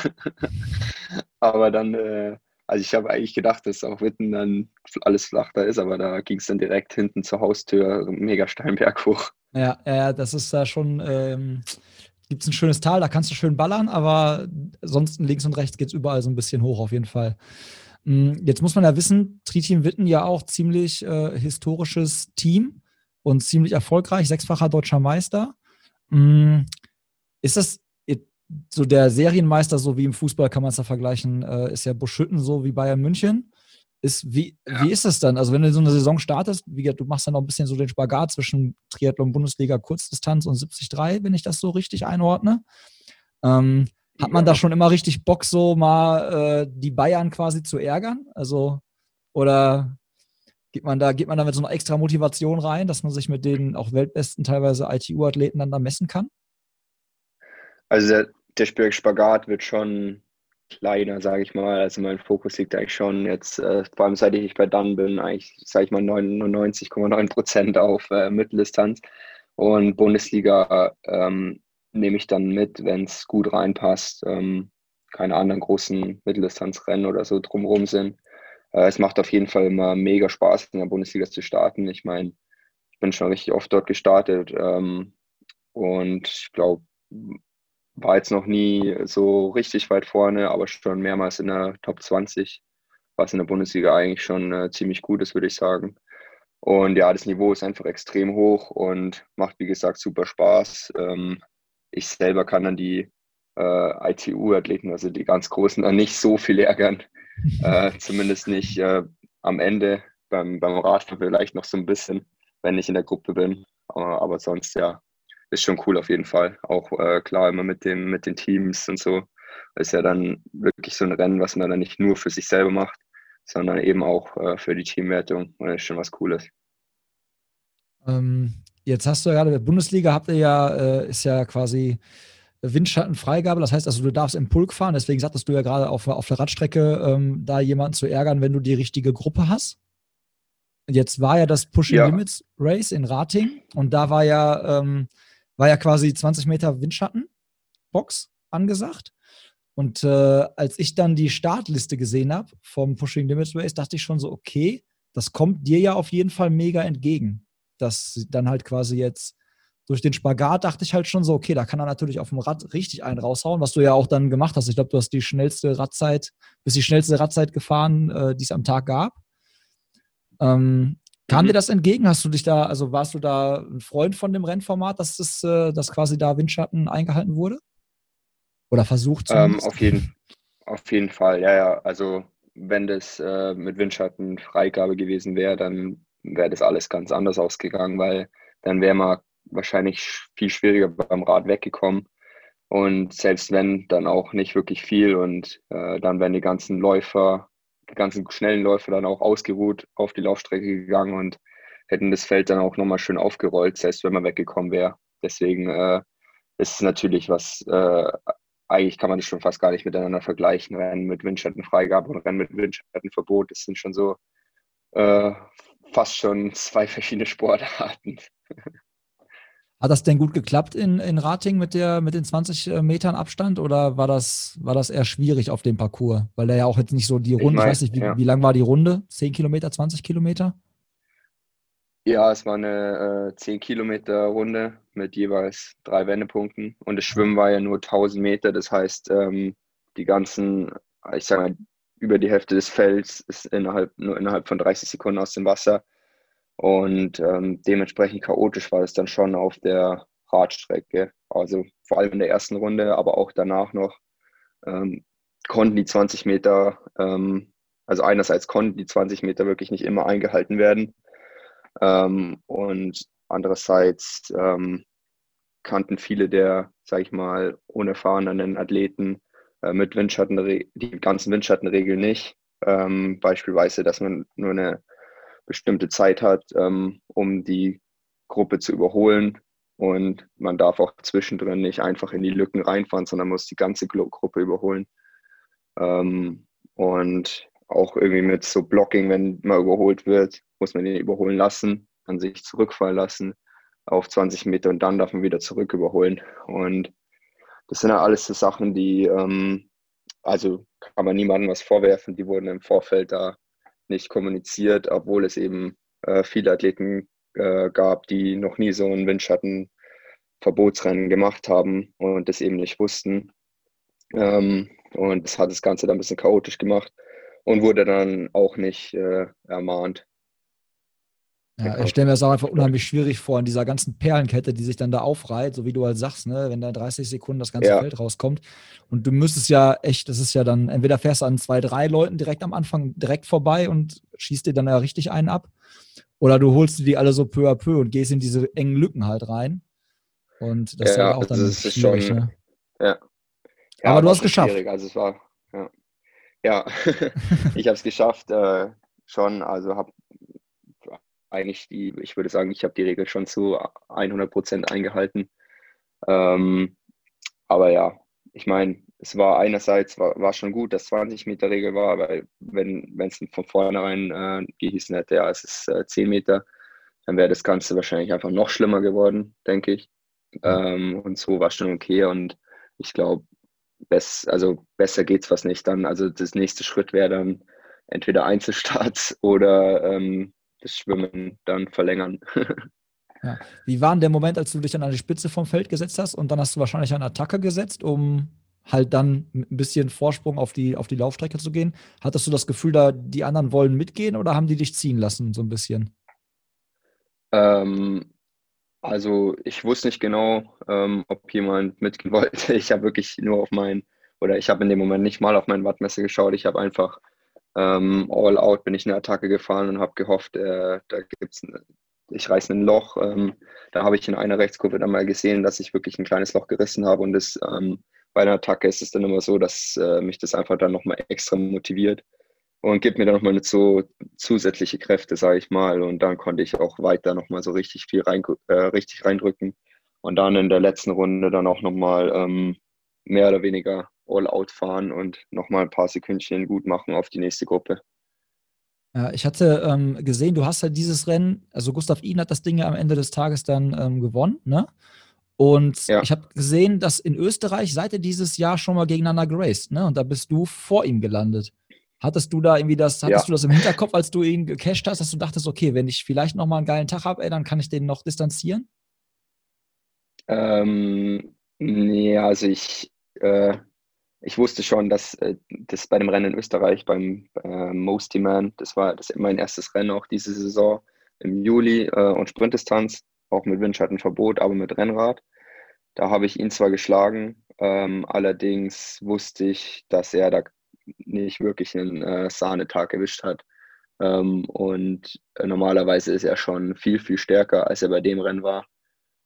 aber dann, äh, also ich habe eigentlich gedacht, dass auch Witten dann alles flach da ist, aber da ging es dann direkt hinten zur Haustür, mega Steinberg hoch. Ja, ja, das ist da schon, ähm, gibt es ein schönes Tal, da kannst du schön ballern, aber sonst links und rechts geht es überall so ein bisschen hoch auf jeden Fall. Hm, jetzt muss man ja wissen, Triteam Witten ja auch ziemlich äh, historisches Team und ziemlich erfolgreich, sechsfacher deutscher Meister. Hm, ist das so der Serienmeister, so wie im Fußball kann man es da vergleichen, äh, ist ja Buschütten so wie Bayern München. Ist, wie, ja. wie ist das dann? Also, wenn du so eine Saison startest, wie du machst dann noch ein bisschen so den Spagat zwischen Triathlon, Bundesliga, Kurzdistanz und 73, wenn ich das so richtig einordne. Ähm, hat man da schon immer richtig Bock, so mal äh, die Bayern quasi zu ärgern? Also, oder geht man da, geht man da mit so einer extra Motivation rein, dass man sich mit den auch weltbesten teilweise ITU-Athleten dann da messen kann? Also der, der Spagat wird schon kleiner, sage ich mal. Also mein Fokus liegt eigentlich schon jetzt, äh, vor allem seit ich bei Dann bin, eigentlich, sage ich mal, 99,9 Prozent auf äh, Mitteldistanz. Und Bundesliga ähm, nehme ich dann mit, wenn es gut reinpasst. Ähm, keine anderen großen Mitteldistanzrennen oder so drumherum sind. Äh, es macht auf jeden Fall immer mega Spaß, in der Bundesliga zu starten. Ich meine, ich bin schon richtig oft dort gestartet ähm, und ich glaube, war jetzt noch nie so richtig weit vorne, aber schon mehrmals in der Top 20, was in der Bundesliga eigentlich schon äh, ziemlich gut ist, würde ich sagen. Und ja, das Niveau ist einfach extrem hoch und macht, wie gesagt, super Spaß. Ähm, ich selber kann dann die äh, ITU-Athleten, also die ganz Großen, dann nicht so viel ärgern. äh, zumindest nicht äh, am Ende. Beim, beim Radfahren vielleicht noch so ein bisschen, wenn ich in der Gruppe bin. Aber, aber sonst ja, ist schon cool auf jeden Fall. Auch äh, klar immer mit, dem, mit den Teams und so. ist ja dann wirklich so ein Rennen, was man dann nicht nur für sich selber macht, sondern eben auch äh, für die Teamwertung. Und das ist schon was Cooles. Ähm, jetzt hast du ja gerade, Bundesliga habt ihr ja, äh, ist ja quasi Windschattenfreigabe. Das heißt also, du darfst im Pulk fahren. Deswegen sagtest du ja gerade auf, auf der Radstrecke, ähm, da jemanden zu ärgern, wenn du die richtige Gruppe hast. Jetzt war ja das Pushing ja. Limits Race in Rating und da war ja ähm, war ja quasi 20 Meter Windschattenbox angesagt. Und äh, als ich dann die Startliste gesehen habe vom Pushing Limits Race, dachte ich schon so, okay, das kommt dir ja auf jeden Fall mega entgegen. Dass dann halt quasi jetzt durch den Spagat dachte ich halt schon so, okay, da kann er natürlich auf dem Rad richtig einen raushauen, was du ja auch dann gemacht hast. Ich glaube, du hast die schnellste Radzeit, bist die schnellste Radzeit gefahren, äh, die es am Tag gab. Ähm, Kam mhm. dir das entgegen? Hast du dich da, also warst du da ein Freund von dem Rennformat, dass das, äh, dass quasi da Windschatten eingehalten wurde? Oder versucht ähm, auf, jeden, auf jeden Fall, ja, ja. Also wenn das äh, mit Windschatten Freigabe gewesen wäre, dann wäre das alles ganz anders ausgegangen, weil dann wäre man wahrscheinlich viel schwieriger beim Rad weggekommen. Und selbst wenn, dann auch nicht wirklich viel. Und äh, dann wären die ganzen Läufer die ganzen schnellen Läufe dann auch ausgeruht auf die Laufstrecke gegangen und hätten das Feld dann auch nochmal schön aufgerollt, selbst wenn man weggekommen wäre. Deswegen äh, ist es natürlich was, äh, eigentlich kann man das schon fast gar nicht miteinander vergleichen. Rennen mit Windschattenfreigabe und Rennen mit Windschattenverbot, das sind schon so äh, fast schon zwei verschiedene Sportarten. Hat das denn gut geklappt in, in Rating mit, der, mit den 20 äh, Metern Abstand oder war das, war das eher schwierig auf dem Parcours? Weil der ja auch jetzt nicht so die Runde, ich, mein, ich weiß nicht, wie, ja. wie lang war die Runde? 10 Kilometer, 20 Kilometer? Ja, es war eine äh, 10 Kilometer Runde mit jeweils drei Wendepunkten und das Schwimmen war ja nur 1000 Meter, das heißt, ähm, die ganzen, ich sage mal, über die Hälfte des Felds ist innerhalb, nur innerhalb von 30 Sekunden aus dem Wasser. Und ähm, dementsprechend chaotisch war es dann schon auf der Radstrecke, also vor allem in der ersten Runde, aber auch danach noch ähm, konnten die 20 Meter, ähm, also einerseits konnten die 20 Meter wirklich nicht immer eingehalten werden. Ähm, und andererseits ähm, kannten viele der, sag ich mal, unerfahrenen Athleten äh, mit Windschatten, die ganzen Windschattenregeln nicht. Ähm, beispielsweise, dass man nur eine bestimmte Zeit hat, ähm, um die Gruppe zu überholen. Und man darf auch zwischendrin nicht einfach in die Lücken reinfahren, sondern muss die ganze Gruppe überholen. Ähm, und auch irgendwie mit so Blocking, wenn man überholt wird, muss man den überholen lassen, dann sich zurückfallen lassen auf 20 Meter und dann darf man wieder zurück überholen. Und das sind ja alles so Sachen, die, ähm, also kann man niemandem was vorwerfen, die wurden im Vorfeld da nicht kommuniziert, obwohl es eben äh, viele Athleten äh, gab, die noch nie so ein Windschatten-Verbotsrennen gemacht haben und das eben nicht wussten. Ähm, und das hat das Ganze dann ein bisschen chaotisch gemacht und wurde dann auch nicht äh, ermahnt. Ja, ich stelle mir das auch einfach unheimlich schwierig vor, in dieser ganzen Perlenkette, die sich dann da aufreiht, so wie du halt sagst, ne, wenn da 30 Sekunden das ganze ja. Feld rauskommt. Und du müsstest ja echt, das ist ja dann, entweder fährst du an zwei, drei Leuten direkt am Anfang direkt vorbei und schießt dir dann ja richtig einen ab. Oder du holst dir die alle so peu à peu und gehst in diese engen Lücken halt rein. Und das ja, ist ja auch dann das ist schwierig, schon, ne? ja. ja. Aber du hast es geschafft. Also es war, ja, ja. ich habe es geschafft, äh, schon. Also habe eigentlich die, ich würde sagen, ich habe die Regel schon zu 100 Prozent eingehalten. Ähm, aber ja, ich meine, es war einerseits war, war schon gut, dass 20 Meter Regel war, weil wenn es von vornherein äh, gehießen hätte, ja, es ist äh, 10 Meter, dann wäre das Ganze wahrscheinlich einfach noch schlimmer geworden, denke ich. Ähm, und so war schon okay und ich glaube, bess, also besser geht es fast nicht dann. Also das nächste Schritt wäre dann entweder Einzelstarts oder ähm, das Schwimmen dann verlängern. ja. Wie war denn der Moment, als du dich dann an die Spitze vom Feld gesetzt hast und dann hast du wahrscheinlich eine Attacke gesetzt, um halt dann ein bisschen Vorsprung auf die, auf die Laufstrecke zu gehen? Hattest du das Gefühl, da die anderen wollen mitgehen oder haben die dich ziehen lassen, so ein bisschen? Ähm, also ich wusste nicht genau, ähm, ob jemand mitgehen wollte. Ich habe wirklich nur auf mein, oder ich habe in dem Moment nicht mal auf mein Wattmesser geschaut. Ich habe einfach ähm, all out bin ich eine Attacke gefahren und habe gehofft, äh, da gibt's ein, ich reiße ein Loch. Ähm, da habe ich in einer Rechtskurve dann mal gesehen, dass ich wirklich ein kleines Loch gerissen habe und das, ähm, bei einer Attacke ist es dann immer so, dass äh, mich das einfach dann nochmal extra motiviert und gibt mir dann nochmal so zusätzliche Kräfte, sage ich mal. Und dann konnte ich auch weiter nochmal so richtig viel rein, äh, richtig reindrücken. Und dann in der letzten Runde dann auch nochmal ähm, mehr oder weniger All-Out fahren und nochmal ein paar Sekündchen gut machen auf die nächste Gruppe. Ja, ich hatte ähm, gesehen, du hast ja dieses Rennen, also Gustav Ihn hat das Ding ja am Ende des Tages dann ähm, gewonnen, ne? Und ja. ich habe gesehen, dass in Österreich seid ihr dieses Jahr schon mal gegeneinander geraced, ne? Und da bist du vor ihm gelandet. Hattest du da irgendwie das, hattest ja. du das im Hinterkopf, als du ihn gecasht hast, dass du dachtest, okay, wenn ich vielleicht noch mal einen geilen Tag habe, dann kann ich den noch distanzieren? Ähm, nee, also ich, äh, ich wusste schon, dass äh, das bei dem Rennen in Österreich, beim äh, Mosty Man, das war das mein erstes Rennen auch diese Saison im Juli äh, und Sprintdistanz, auch mit Windschattenverbot, aber mit Rennrad. Da habe ich ihn zwar geschlagen, ähm, allerdings wusste ich, dass er da nicht wirklich einen äh, Sahnetag erwischt hat. Ähm, und normalerweise ist er schon viel, viel stärker, als er bei dem Rennen war.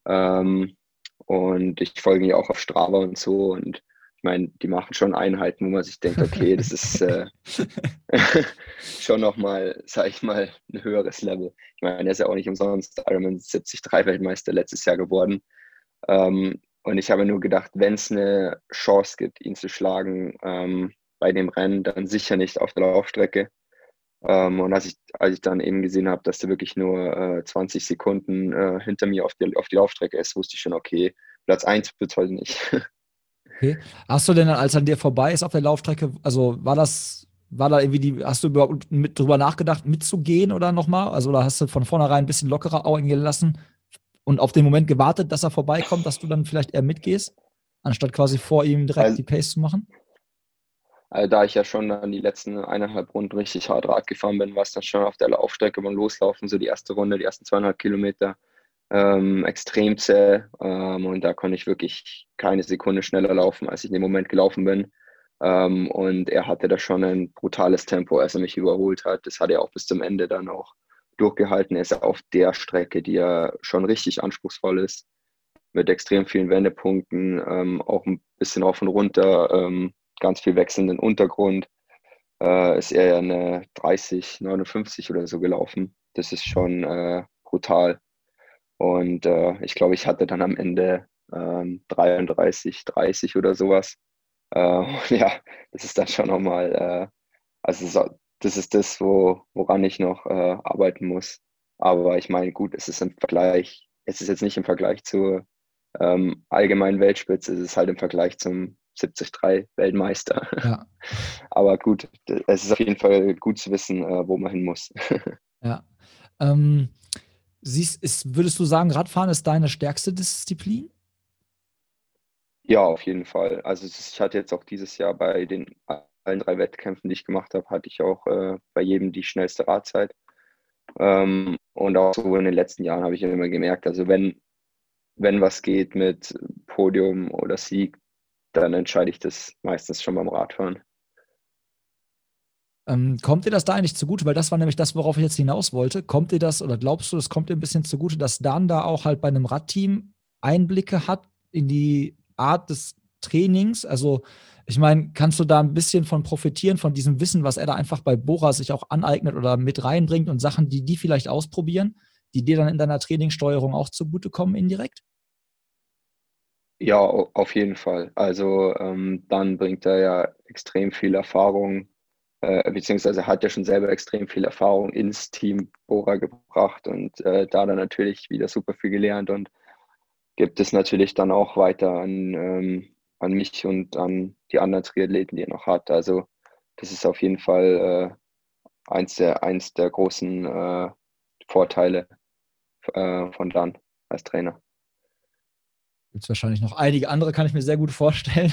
Ähm, und ich folge ihm auch auf Strava und so. Und ich meine, die machen schon Einheiten, wo man sich denkt, okay, das ist äh, schon nochmal, sag ich mal, ein höheres Level. Ich meine, er ist ja auch nicht umsonst Ironman 73 Weltmeister letztes Jahr geworden. Ähm, und ich habe nur gedacht, wenn es eine Chance gibt, ihn zu schlagen ähm, bei dem Rennen, dann sicher nicht auf der Laufstrecke. Ähm, und als ich, als ich dann eben gesehen habe, dass er wirklich nur äh, 20 Sekunden äh, hinter mir auf die, auf die Laufstrecke ist, wusste ich schon, okay, Platz 1 wird heute nicht. Okay. Hast du denn dann, als an dir vorbei ist auf der Laufstrecke, also war das, war da irgendwie die, hast du überhaupt mit drüber nachgedacht, mitzugehen oder nochmal? Also, oder hast du von vornherein ein bisschen lockerer Augen gelassen und auf den Moment gewartet, dass er vorbeikommt, dass du dann vielleicht eher mitgehst, anstatt quasi vor ihm direkt also, die Pace zu machen? Also da ich ja schon dann die letzten eineinhalb Runden richtig hart Rad gefahren bin, war es dann schon auf der Laufstrecke beim Loslaufen, so die erste Runde, die ersten zweieinhalb Kilometer, ähm, extrem zäh. Ähm, und da konnte ich wirklich keine Sekunde schneller laufen, als ich in dem Moment gelaufen bin. Ähm, und er hatte da schon ein brutales Tempo, als er mich überholt hat. Das hat er auch bis zum Ende dann auch durchgehalten. Er ist auf der Strecke, die ja schon richtig anspruchsvoll ist, mit extrem vielen Wendepunkten, ähm, auch ein bisschen rauf und runter ähm, ganz viel wechselnden Untergrund, äh, ist er ja eine 30, 59 oder so gelaufen. Das ist schon äh, brutal. Und äh, ich glaube, ich hatte dann am Ende 33, ähm, 30 oder sowas. Äh, ja, das ist dann schon nochmal, äh, also das ist das, wo, woran ich noch äh, arbeiten muss. Aber ich meine, gut, es ist im Vergleich, es ist jetzt nicht im Vergleich zur ähm, allgemeinen Weltspitze, es ist halt im Vergleich zum 73 Weltmeister. Ja. Aber gut, es ist auf jeden Fall gut zu wissen, äh, wo man hin muss. Ja. Ähm, siehst, ist, würdest du sagen, Radfahren ist deine stärkste Disziplin? Ja, auf jeden Fall. Also ich hatte jetzt auch dieses Jahr bei den allen drei Wettkämpfen, die ich gemacht habe, hatte ich auch äh, bei jedem die schnellste Radzeit. Ähm, und auch so in den letzten Jahren habe ich immer gemerkt, also wenn, wenn was geht mit Podium oder Sieg, dann entscheide ich das meistens schon beim Radfahren. Ähm, kommt dir das da eigentlich zugute? Weil das war nämlich das, worauf ich jetzt hinaus wollte. Kommt dir das oder glaubst du, es kommt dir ein bisschen zugute, dass Dan da auch halt bei einem Radteam Einblicke hat in die Art des Trainings? Also, ich meine, kannst du da ein bisschen von profitieren, von diesem Wissen, was er da einfach bei Bora sich auch aneignet oder mit reinbringt und Sachen, die die vielleicht ausprobieren, die dir dann in deiner Trainingssteuerung auch zugutekommen indirekt? Ja, auf jeden Fall. Also ähm, dann bringt er ja extrem viel Erfahrung, äh, beziehungsweise hat ja schon selber extrem viel Erfahrung ins Team Bora gebracht und äh, da dann natürlich wieder super viel gelernt und gibt es natürlich dann auch weiter an, ähm, an mich und an die anderen Triathleten, die er noch hat. Also das ist auf jeden Fall äh, eins, der, eins der großen äh, Vorteile äh, von Dan als Trainer. Gibt es wahrscheinlich noch einige andere, kann ich mir sehr gut vorstellen.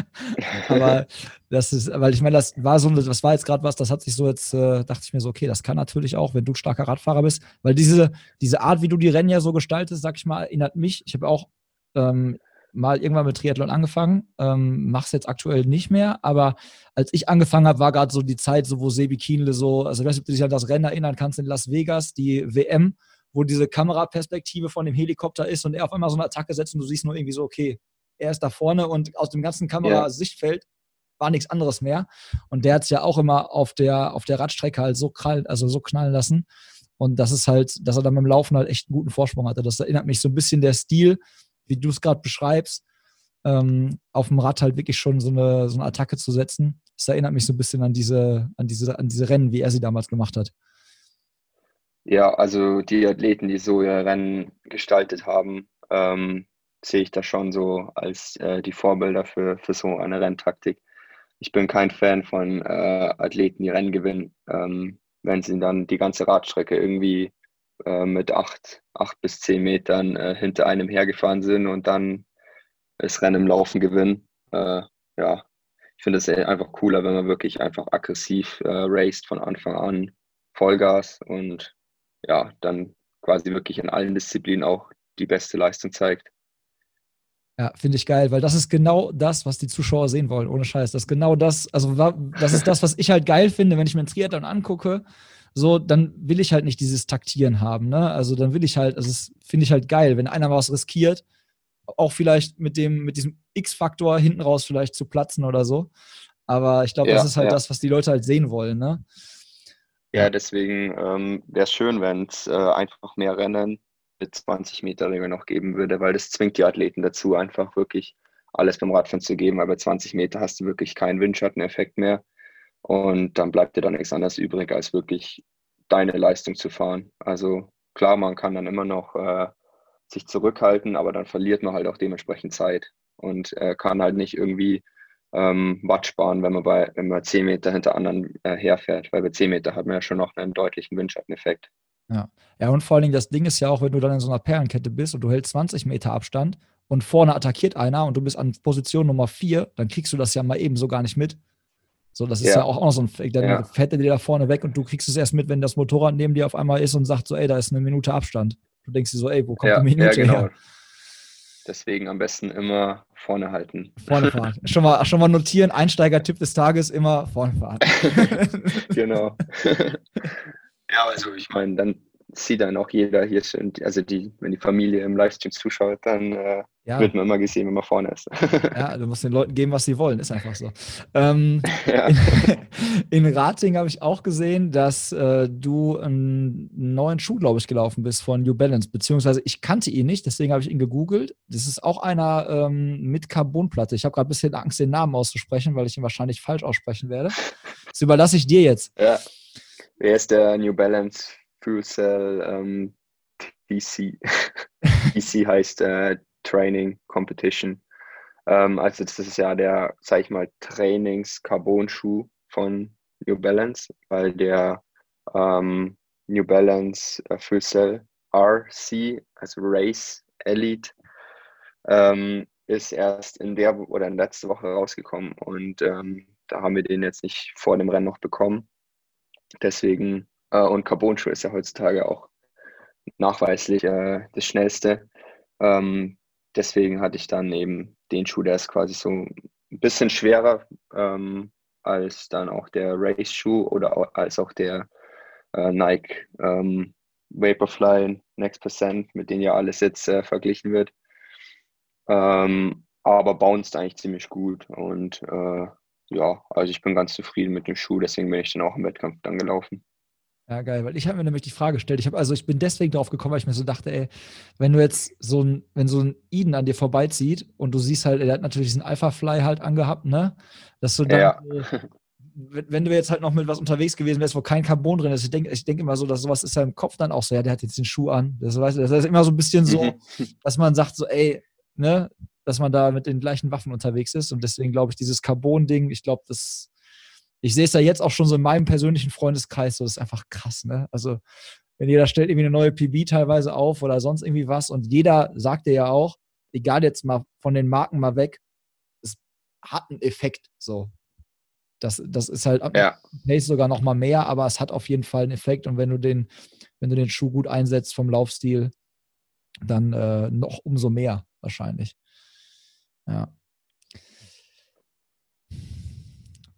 aber das ist, weil ich meine, das war so, das war jetzt gerade was, das hat sich so jetzt, äh, dachte ich mir so, okay, das kann natürlich auch, wenn du starker Radfahrer bist, weil diese, diese Art, wie du die Rennen ja so gestaltest, sag ich mal, erinnert mich. Ich habe auch ähm, mal irgendwann mit Triathlon angefangen, ähm, mache es jetzt aktuell nicht mehr, aber als ich angefangen habe, war gerade so die Zeit, so wo Sebi Kienle so, also ich weiß nicht, ob du dich an das Rennen erinnern kannst in Las Vegas, die WM, wo diese Kameraperspektive von dem Helikopter ist und er auf einmal so eine Attacke setzt und du siehst nur irgendwie so, okay, er ist da vorne und aus dem ganzen Kamerasichtfeld war nichts anderes mehr. Und der hat es ja auch immer auf der, auf der Radstrecke halt so krall, also so knallen lassen. Und das ist halt, dass er dann beim Laufen halt echt einen guten Vorsprung hatte. Das erinnert mich so ein bisschen der Stil, wie du es gerade beschreibst, ähm, auf dem Rad halt wirklich schon so eine, so eine Attacke zu setzen. Das erinnert mich so ein bisschen an diese, an diese, an diese Rennen, wie er sie damals gemacht hat. Ja, also die Athleten, die so ihr Rennen gestaltet haben, ähm, sehe ich da schon so als äh, die Vorbilder für, für so eine Renntaktik. Ich bin kein Fan von äh, Athleten, die Rennen gewinnen, ähm, wenn sie dann die ganze Radstrecke irgendwie äh, mit acht, acht bis zehn Metern äh, hinter einem hergefahren sind und dann das Rennen im Laufen gewinnen. Äh, ja, ich finde es einfach cooler, wenn man wirklich einfach aggressiv äh, raced von Anfang an, Vollgas und ja, dann quasi wirklich in allen Disziplinen auch die beste Leistung zeigt. Ja, finde ich geil, weil das ist genau das, was die Zuschauer sehen wollen, ohne Scheiß. Das ist genau das, also das ist das, was ich halt geil finde, wenn ich mir ein Triathlon angucke, so, dann will ich halt nicht dieses Taktieren haben, ne? Also dann will ich halt, also das finde ich halt geil, wenn einer was riskiert, auch vielleicht mit dem, mit diesem X-Faktor hinten raus vielleicht zu platzen oder so. Aber ich glaube, ja, das ist halt ja. das, was die Leute halt sehen wollen, ne? Ja, deswegen ähm, wäre es schön, wenn es äh, einfach mehr Rennen mit 20 Meter Regel noch geben würde, weil das zwingt die Athleten dazu, einfach wirklich alles beim Radfahren zu geben. Aber bei 20 Meter hast du wirklich keinen Windschatteneffekt mehr. Und dann bleibt dir dann nichts anderes übrig, als wirklich deine Leistung zu fahren. Also klar, man kann dann immer noch äh, sich zurückhalten, aber dann verliert man halt auch dementsprechend Zeit und äh, kann halt nicht irgendwie ähm, Watt sparen, wenn man bei, wenn man 10 Meter hinter anderen äh, herfährt, weil bei 10 Meter hat man ja schon noch einen deutlichen Windschatteneffekt. Ja. ja, und vor allen Dingen das Ding ist ja auch, wenn du dann in so einer Perlenkette bist und du hältst 20 Meter Abstand und vorne attackiert einer und du bist an Position Nummer 4, dann kriegst du das ja mal eben so gar nicht mit. So, das ist ja, ja auch, noch so ein Fake. Dann ja. fährt er dir da vorne weg und du kriegst es erst mit, wenn das Motorrad neben dir auf einmal ist und sagt so, ey, da ist eine Minute Abstand. Du denkst dir so, ey, wo kommt ja, die Minute ja, genau. her? Deswegen am besten immer vorne halten. Vorne fahren. schon, mal, schon mal notieren, Einsteiger-Tipp des Tages, immer vorne fahren. genau. ja, also ich meine, dann sieht dann auch jeder hier also die, wenn die Familie im Livestream zuschaut, dann äh, ja. wird man immer gesehen, wenn man vorne ist. ja, du musst den Leuten geben, was sie wollen, ist einfach so. Ähm, ja. in, in, Rating habe ich auch gesehen, dass äh, du einen neuen Schuh, glaube ich, gelaufen bist von New Balance, beziehungsweise ich kannte ihn nicht, deswegen habe ich ihn gegoogelt. Das ist auch einer ähm, mit Carbonplatte. Ich habe gerade ein bisschen Angst, den Namen auszusprechen, weil ich ihn wahrscheinlich falsch aussprechen werde. Das überlasse ich dir jetzt. Ja. Wer ist der New Balance Fuel Cell ähm, TC. TC heißt äh, Training Competition. Ähm, also das ist ja der, sag ich mal, Trainings-Carbon-Schuh von New Balance, weil der ähm, New Balance äh, Fuel Cell RC, also Race Elite, ähm, ist erst in der oder in letzter Woche rausgekommen und ähm, da haben wir den jetzt nicht vor dem Rennen noch bekommen. Deswegen äh, und Carbon-Schuh ist ja heutzutage auch nachweislich äh, das schnellste. Ähm, deswegen hatte ich dann eben den Schuh, der ist quasi so ein bisschen schwerer ähm, als dann auch der Race-Schuh oder auch, als auch der äh, Nike ähm, Vaporfly Next Percent, mit denen ja alles jetzt äh, verglichen wird. Ähm, aber bounced eigentlich ziemlich gut und äh, ja, also ich bin ganz zufrieden mit dem Schuh, deswegen bin ich dann auch im Wettkampf dann gelaufen. Ja, geil, weil ich habe mir nämlich die Frage gestellt. Ich habe also ich bin deswegen drauf gekommen, weil ich mir so dachte, ey, wenn du jetzt so ein, wenn so ein Eden an dir vorbeizieht und du siehst halt, er hat natürlich diesen Alpha Fly halt angehabt, ne? Dass du dann, ja. äh, wenn, du jetzt halt noch mit was unterwegs gewesen wärst, wo kein Carbon drin ist, ich denke ich denk immer so, dass sowas ist ja im Kopf dann auch so, ja, der hat jetzt den Schuh an. Das, weißt du, das ist immer so ein bisschen so, mhm. dass man sagt so, ey, ne, dass man da mit den gleichen Waffen unterwegs ist. Und deswegen glaube ich, dieses Carbon-Ding, ich glaube, das ich sehe es ja jetzt auch schon so in meinem persönlichen Freundeskreis, so das ist einfach krass, ne? Also, wenn jeder stellt irgendwie eine neue PB teilweise auf oder sonst irgendwie was und jeder sagt dir ja auch, egal jetzt mal von den Marken mal weg, es hat einen Effekt, so. Das, das ist halt ja. Pace sogar noch mal mehr, aber es hat auf jeden Fall einen Effekt und wenn du den, wenn du den Schuh gut einsetzt vom Laufstil, dann äh, noch umso mehr wahrscheinlich. Ja.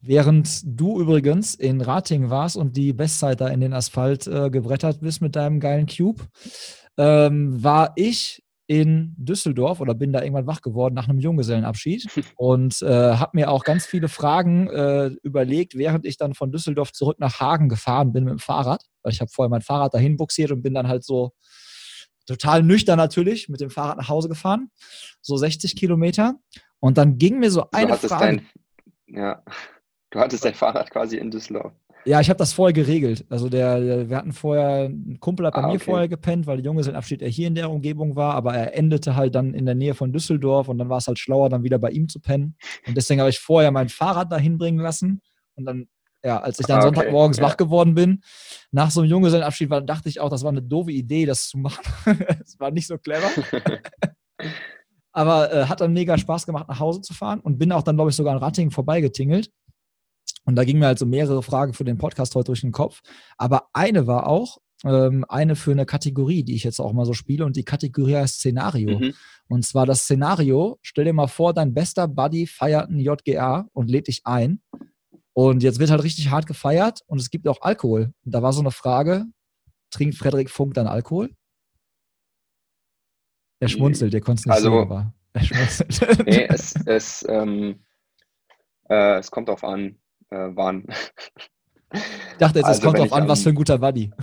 Während du übrigens in Rating warst und die Bestseiter in den Asphalt äh, gebrettert bist mit deinem geilen Cube, ähm, war ich in Düsseldorf oder bin da irgendwann wach geworden nach einem Junggesellenabschied und äh, habe mir auch ganz viele Fragen äh, überlegt, während ich dann von Düsseldorf zurück nach Hagen gefahren bin mit dem Fahrrad, weil ich habe vorher mein Fahrrad dahin buxiert und bin dann halt so total nüchtern natürlich mit dem Fahrrad nach Hause gefahren, so 60 Kilometer und dann ging mir so eine Frage. Dein, ja. Du hattest dein Fahrrad quasi in Düsseldorf. Ja, ich habe das vorher geregelt. Also der, der, wir hatten vorher, ein Kumpel hat bei ah, mir okay. vorher gepennt, weil der Junge sein Abschied er hier in der Umgebung war, aber er endete halt dann in der Nähe von Düsseldorf und dann war es halt schlauer, dann wieder bei ihm zu pennen. Und deswegen habe ich vorher mein Fahrrad dahin bringen lassen und dann, ja, als ich dann ah, okay. Sonntagmorgens ja. wach geworden bin, nach so einem Junge sein Abschied war, dachte ich auch, das war eine doofe Idee, das zu machen. das war nicht so clever. aber äh, hat dann mega Spaß gemacht, nach Hause zu fahren und bin auch dann, glaube ich, sogar an Rattingen vorbeigetingelt. Und da gingen mir also mehrere Fragen für den Podcast heute durch den Kopf. Aber eine war auch, ähm, eine für eine Kategorie, die ich jetzt auch mal so spiele. Und die Kategorie heißt Szenario. Mhm. Und zwar das Szenario, stell dir mal vor, dein bester Buddy feiert ein JGA und lädt dich ein. Und jetzt wird halt richtig hart gefeiert und es gibt auch Alkohol. Und da war so eine Frage, trinkt Frederik Funk dann Alkohol? Er schmunzelt, ihr konnte es nicht also, sehen, aber er schmunzelt. Nee, es, es, ähm, äh, es kommt darauf an, äh, waren. Ich dachte jetzt, also, es kommt drauf an, was für ein guter Buddy.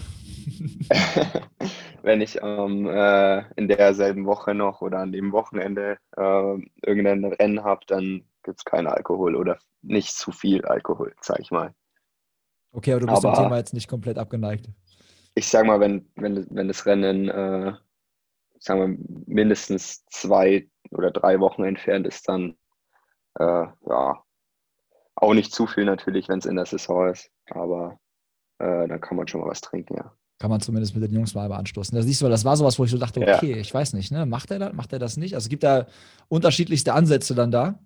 wenn ich ähm, äh, in derselben Woche noch oder an dem Wochenende äh, irgendein Rennen habe, dann gibt es keinen Alkohol oder nicht zu viel Alkohol, sag ich mal. Okay, aber du bist aber, dem Thema jetzt nicht komplett abgeneigt. Ich sag mal, wenn, wenn, wenn das Rennen, äh, sagen wir, mindestens zwei oder drei Wochen entfernt ist, dann äh, ja, Auch nicht zu viel natürlich, wenn es in der Saison ist, aber äh, dann kann man schon mal was trinken, ja. Kann man zumindest mit den Jungs mal anstoßen. Das, siehst du, das war sowas, wo ich so dachte, okay, ja. ich weiß nicht, ne? macht er das, macht er das nicht? Also es gibt da unterschiedlichste Ansätze dann da.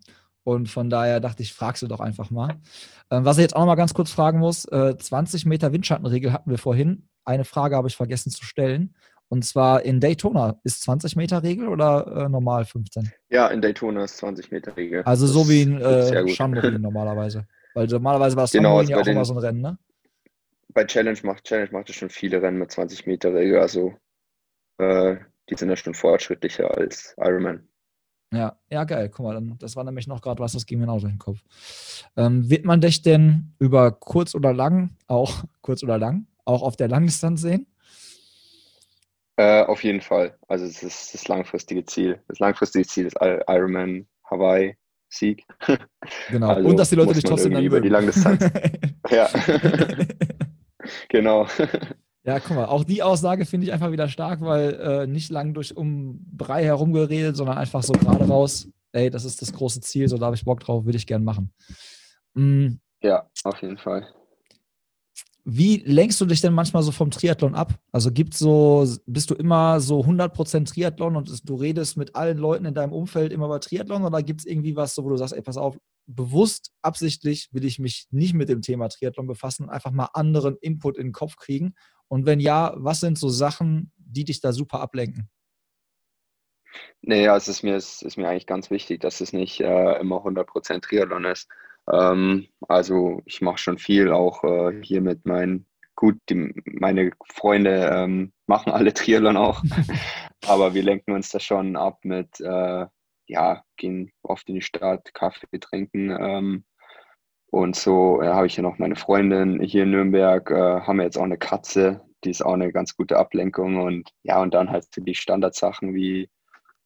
Und von daher dachte ich, fragst du doch einfach mal. Ähm, was ich jetzt auch noch mal ganz kurz fragen muss: äh, 20 Meter Windschattenregel hatten wir vorhin. Eine Frage habe ich vergessen zu stellen. Und zwar in Daytona ist 20 Meter Regel oder äh, normal 15? Ja, in Daytona ist 20 Meter Regel. Also so wie in äh, normalerweise. Weil normalerweise war es genau, also ja auch immer so ein Rennen, ne? Bei Challenge macht Challenge macht es schon viele Rennen mit 20 Meter Regel. Also äh, die sind ja schon fortschrittlicher als Ironman. Ja, ja, geil. Guck mal, dann, das war nämlich noch gerade was, das ging mir auch durch den Kopf. Ähm, wird man dich denn über kurz oder lang, auch kurz oder lang, auch auf der Langdistanz sehen? Äh, auf jeden Fall. Also es ist das langfristige Ziel. Das langfristige Ziel ist Ironman Hawaii Sieg. Genau. Also Und dass die Leute dich trotzdem dann über die Langdistanz. ja. genau. Ja, guck mal, auch die Aussage finde ich einfach wieder stark, weil äh, nicht lang durch um Brei herumgeredet, sondern einfach so gerade raus, ey, das ist das große Ziel, so da habe ich Bock drauf, würde ich gern machen. Mhm. Ja, auf jeden Fall. Wie lenkst du dich denn manchmal so vom Triathlon ab? Also gibt so, bist du immer so 100% Triathlon und du redest mit allen Leuten in deinem Umfeld immer über Triathlon oder gibt es irgendwie was, wo du sagst, ey, pass auf, bewusst, absichtlich will ich mich nicht mit dem Thema Triathlon befassen und einfach mal anderen Input in den Kopf kriegen und wenn ja, was sind so Sachen, die dich da super ablenken? Naja, es ist mir, es ist mir eigentlich ganz wichtig, dass es nicht äh, immer 100% Triathlon ist. Ähm, also ich mache schon viel, auch äh, hier mit meinen, gut, die, meine Freunde ähm, machen alle Triathlon auch, aber wir lenken uns da schon ab mit, äh, ja, gehen oft in die Stadt, Kaffee trinken, ähm, und so äh, habe ich ja noch meine Freundin hier in Nürnberg, äh, haben wir jetzt auch eine Katze, die ist auch eine ganz gute Ablenkung. Und ja, und dann halt die Standardsachen wie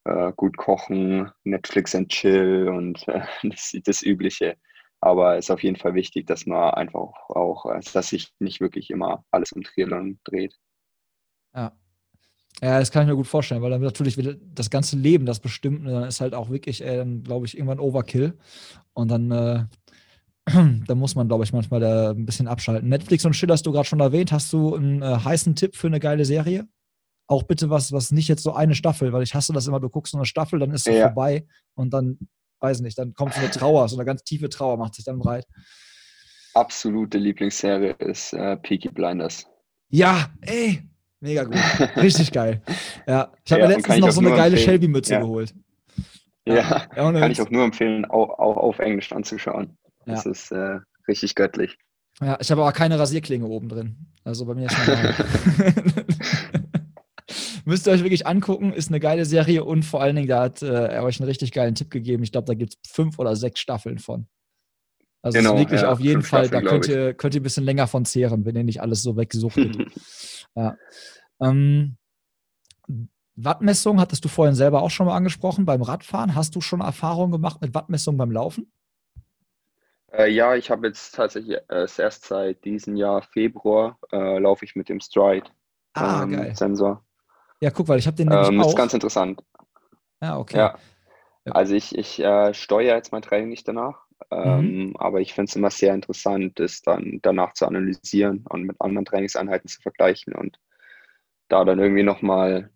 äh, gut kochen, Netflix and Chill und das, das Übliche. Aber es ist auf jeden Fall wichtig, dass man einfach auch, äh, dass sich nicht wirklich immer alles um Triathlon dreht. Ja. Ja, das kann ich mir gut vorstellen, weil dann natürlich wieder das ganze Leben, das bestimmt, dann ist halt auch wirklich, äh, glaube ich, irgendwann Overkill. Und dann äh, da muss man, glaube ich, manchmal da ein bisschen abschalten. Netflix und Chill hast du gerade schon erwähnt. Hast du einen äh, heißen Tipp für eine geile Serie? Auch bitte was, was nicht jetzt so eine Staffel, weil ich hasse das immer, du guckst so eine Staffel, dann ist sie ja. vorbei und dann, weiß nicht, dann kommt so eine Trauer, so eine ganz tiefe Trauer macht sich dann breit. Absolute Lieblingsserie ist äh, Peaky Blinders. Ja, ey, mega gut. Richtig geil. Ja, ich habe ja, mir letztens noch so eine geile Shelby-Mütze ja. geholt. Ja, ja kann ich auch nur empfehlen, auch, auch auf Englisch anzuschauen. Das ist äh, richtig göttlich. Ja, ich habe aber keine Rasierklinge oben drin. Also bei mir ist schon Müsst ihr euch wirklich angucken, ist eine geile Serie und vor allen Dingen, da hat äh, er euch einen richtig geilen Tipp gegeben. Ich glaube, da gibt es fünf oder sechs Staffeln von. Also genau, ist wirklich ja, auf jeden Fall, Staffeln, da könnt ihr, könnt ihr ein bisschen länger von zehren, wenn ihr nicht alles so wegsuchtet. ja. Ähm, Wattmessung hattest du vorhin selber auch schon mal angesprochen beim Radfahren. Hast du schon Erfahrungen gemacht mit Wattmessung beim Laufen? Äh, ja, ich habe jetzt tatsächlich äh, erst seit diesem Jahr Februar äh, laufe ich mit dem Stride ah, ähm, Sensor. Ja, guck, weil ich habe den nämlich ähm, auch. Das ist ganz interessant. Ja, okay. Ja. Also ich, ich äh, steuere jetzt mein Training nicht danach, ähm, mhm. aber ich finde es immer sehr interessant, das dann danach zu analysieren und mit anderen Trainingseinheiten zu vergleichen und da dann irgendwie nochmal